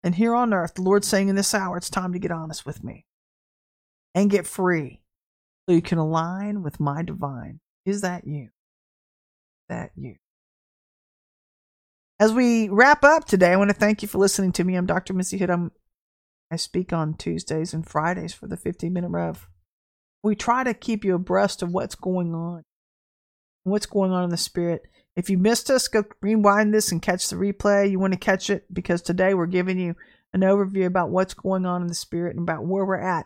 and here on earth, the Lord's saying in this hour, it's time to get honest with me and get free so you can align with my divine. Is that you? That you? As we wrap up today, I want to thank you for listening to me. I'm Dr. Missy Hood. I'm, speak on Tuesdays and Fridays for the 15 Minute Rev. We try to keep you abreast of what's going on, what's going on in the spirit. If you missed us, go rewind this and catch the replay. You want to catch it because today we're giving you an overview about what's going on in the spirit and about where we're at.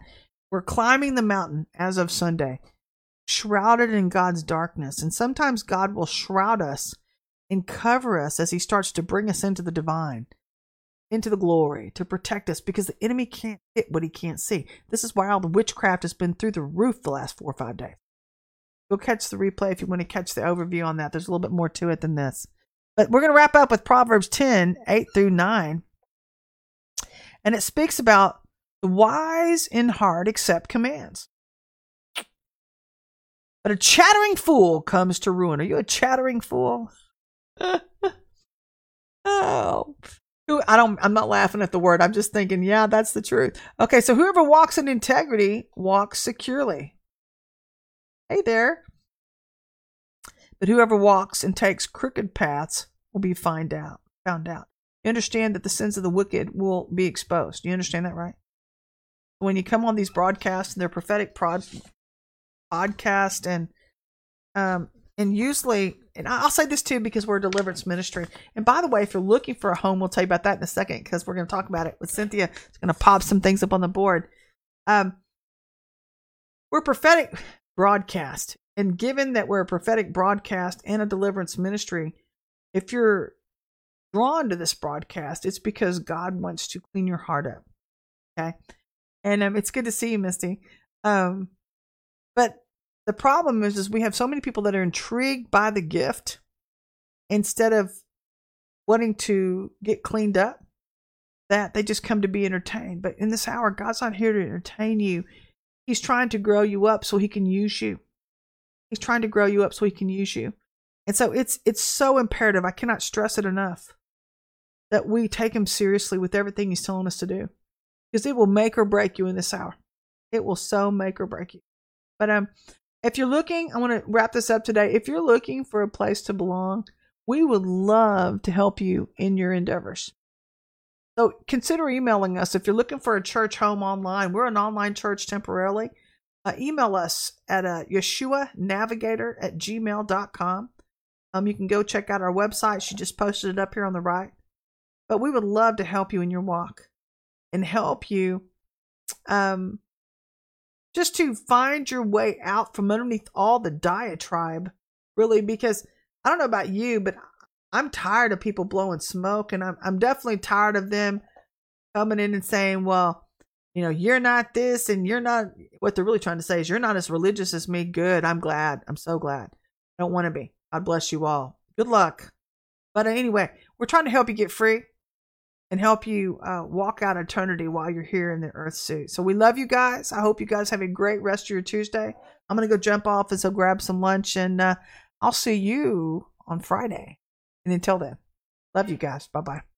We're climbing the mountain as of Sunday, shrouded in God's darkness. And sometimes God will shroud us and cover us as He starts to bring us into the divine, into the glory, to protect us because the enemy can't hit what he can't see. This is why all the witchcraft has been through the roof the last four or five days. Go catch the replay if you want to catch the overview on that. There's a little bit more to it than this. But we're going to wrap up with Proverbs 10 8 through 9. And it speaks about the wise in heart accept commands. But a chattering fool comes to ruin. Are you a chattering fool? *laughs* oh. I don't I'm not laughing at the word. I'm just thinking, yeah, that's the truth. Okay, so whoever walks in integrity walks securely. Hey there. But whoever walks and takes crooked paths will be find out, found out. You understand that the sins of the wicked will be exposed. You understand that, right? When you come on these broadcasts, they're prophetic prod, podcast, and um, and usually, and I'll say this too because we're a deliverance ministry. And by the way, if you're looking for a home, we'll tell you about that in a second because we're going to talk about it with Cynthia. It's going to pop some things up on the board. Um, we're prophetic broadcast. And given that we're a prophetic broadcast and a deliverance ministry, if you're drawn to this broadcast, it's because God wants to clean your heart up. Okay. And um, it's good to see you, Misty. Um, but the problem is, is we have so many people that are intrigued by the gift instead of wanting to get cleaned up that they just come to be entertained. But in this hour, God's not here to entertain you. He's trying to grow you up so he can use you. He's trying to grow you up so he can use you. And so it's it's so imperative. I cannot stress it enough that we take him seriously with everything he's telling us to do. Because it will make or break you in this hour. It will so make or break you. But um if you're looking, I want to wrap this up today. If you're looking for a place to belong, we would love to help you in your endeavors. So consider emailing us if you're looking for a church home online. We're an online church temporarily. Uh, email us at uh, Yeshua Navigator at gmail.com. Um, you can go check out our website. She just posted it up here on the right. But we would love to help you in your walk and help you um, just to find your way out from underneath all the diatribe, really, because I don't know about you, but I'm tired of people blowing smoke, and I'm I'm definitely tired of them coming in and saying, "Well, you know, you're not this, and you're not." What they're really trying to say is, "You're not as religious as me." Good. I'm glad. I'm so glad. I don't want to be. God bless you all. Good luck. But anyway, we're trying to help you get free and help you uh, walk out eternity while you're here in the earth suit. So we love you guys. I hope you guys have a great rest of your Tuesday. I'm going to go jump off and so grab some lunch, and uh, I'll see you on Friday. And until then, love you guys. Bye bye.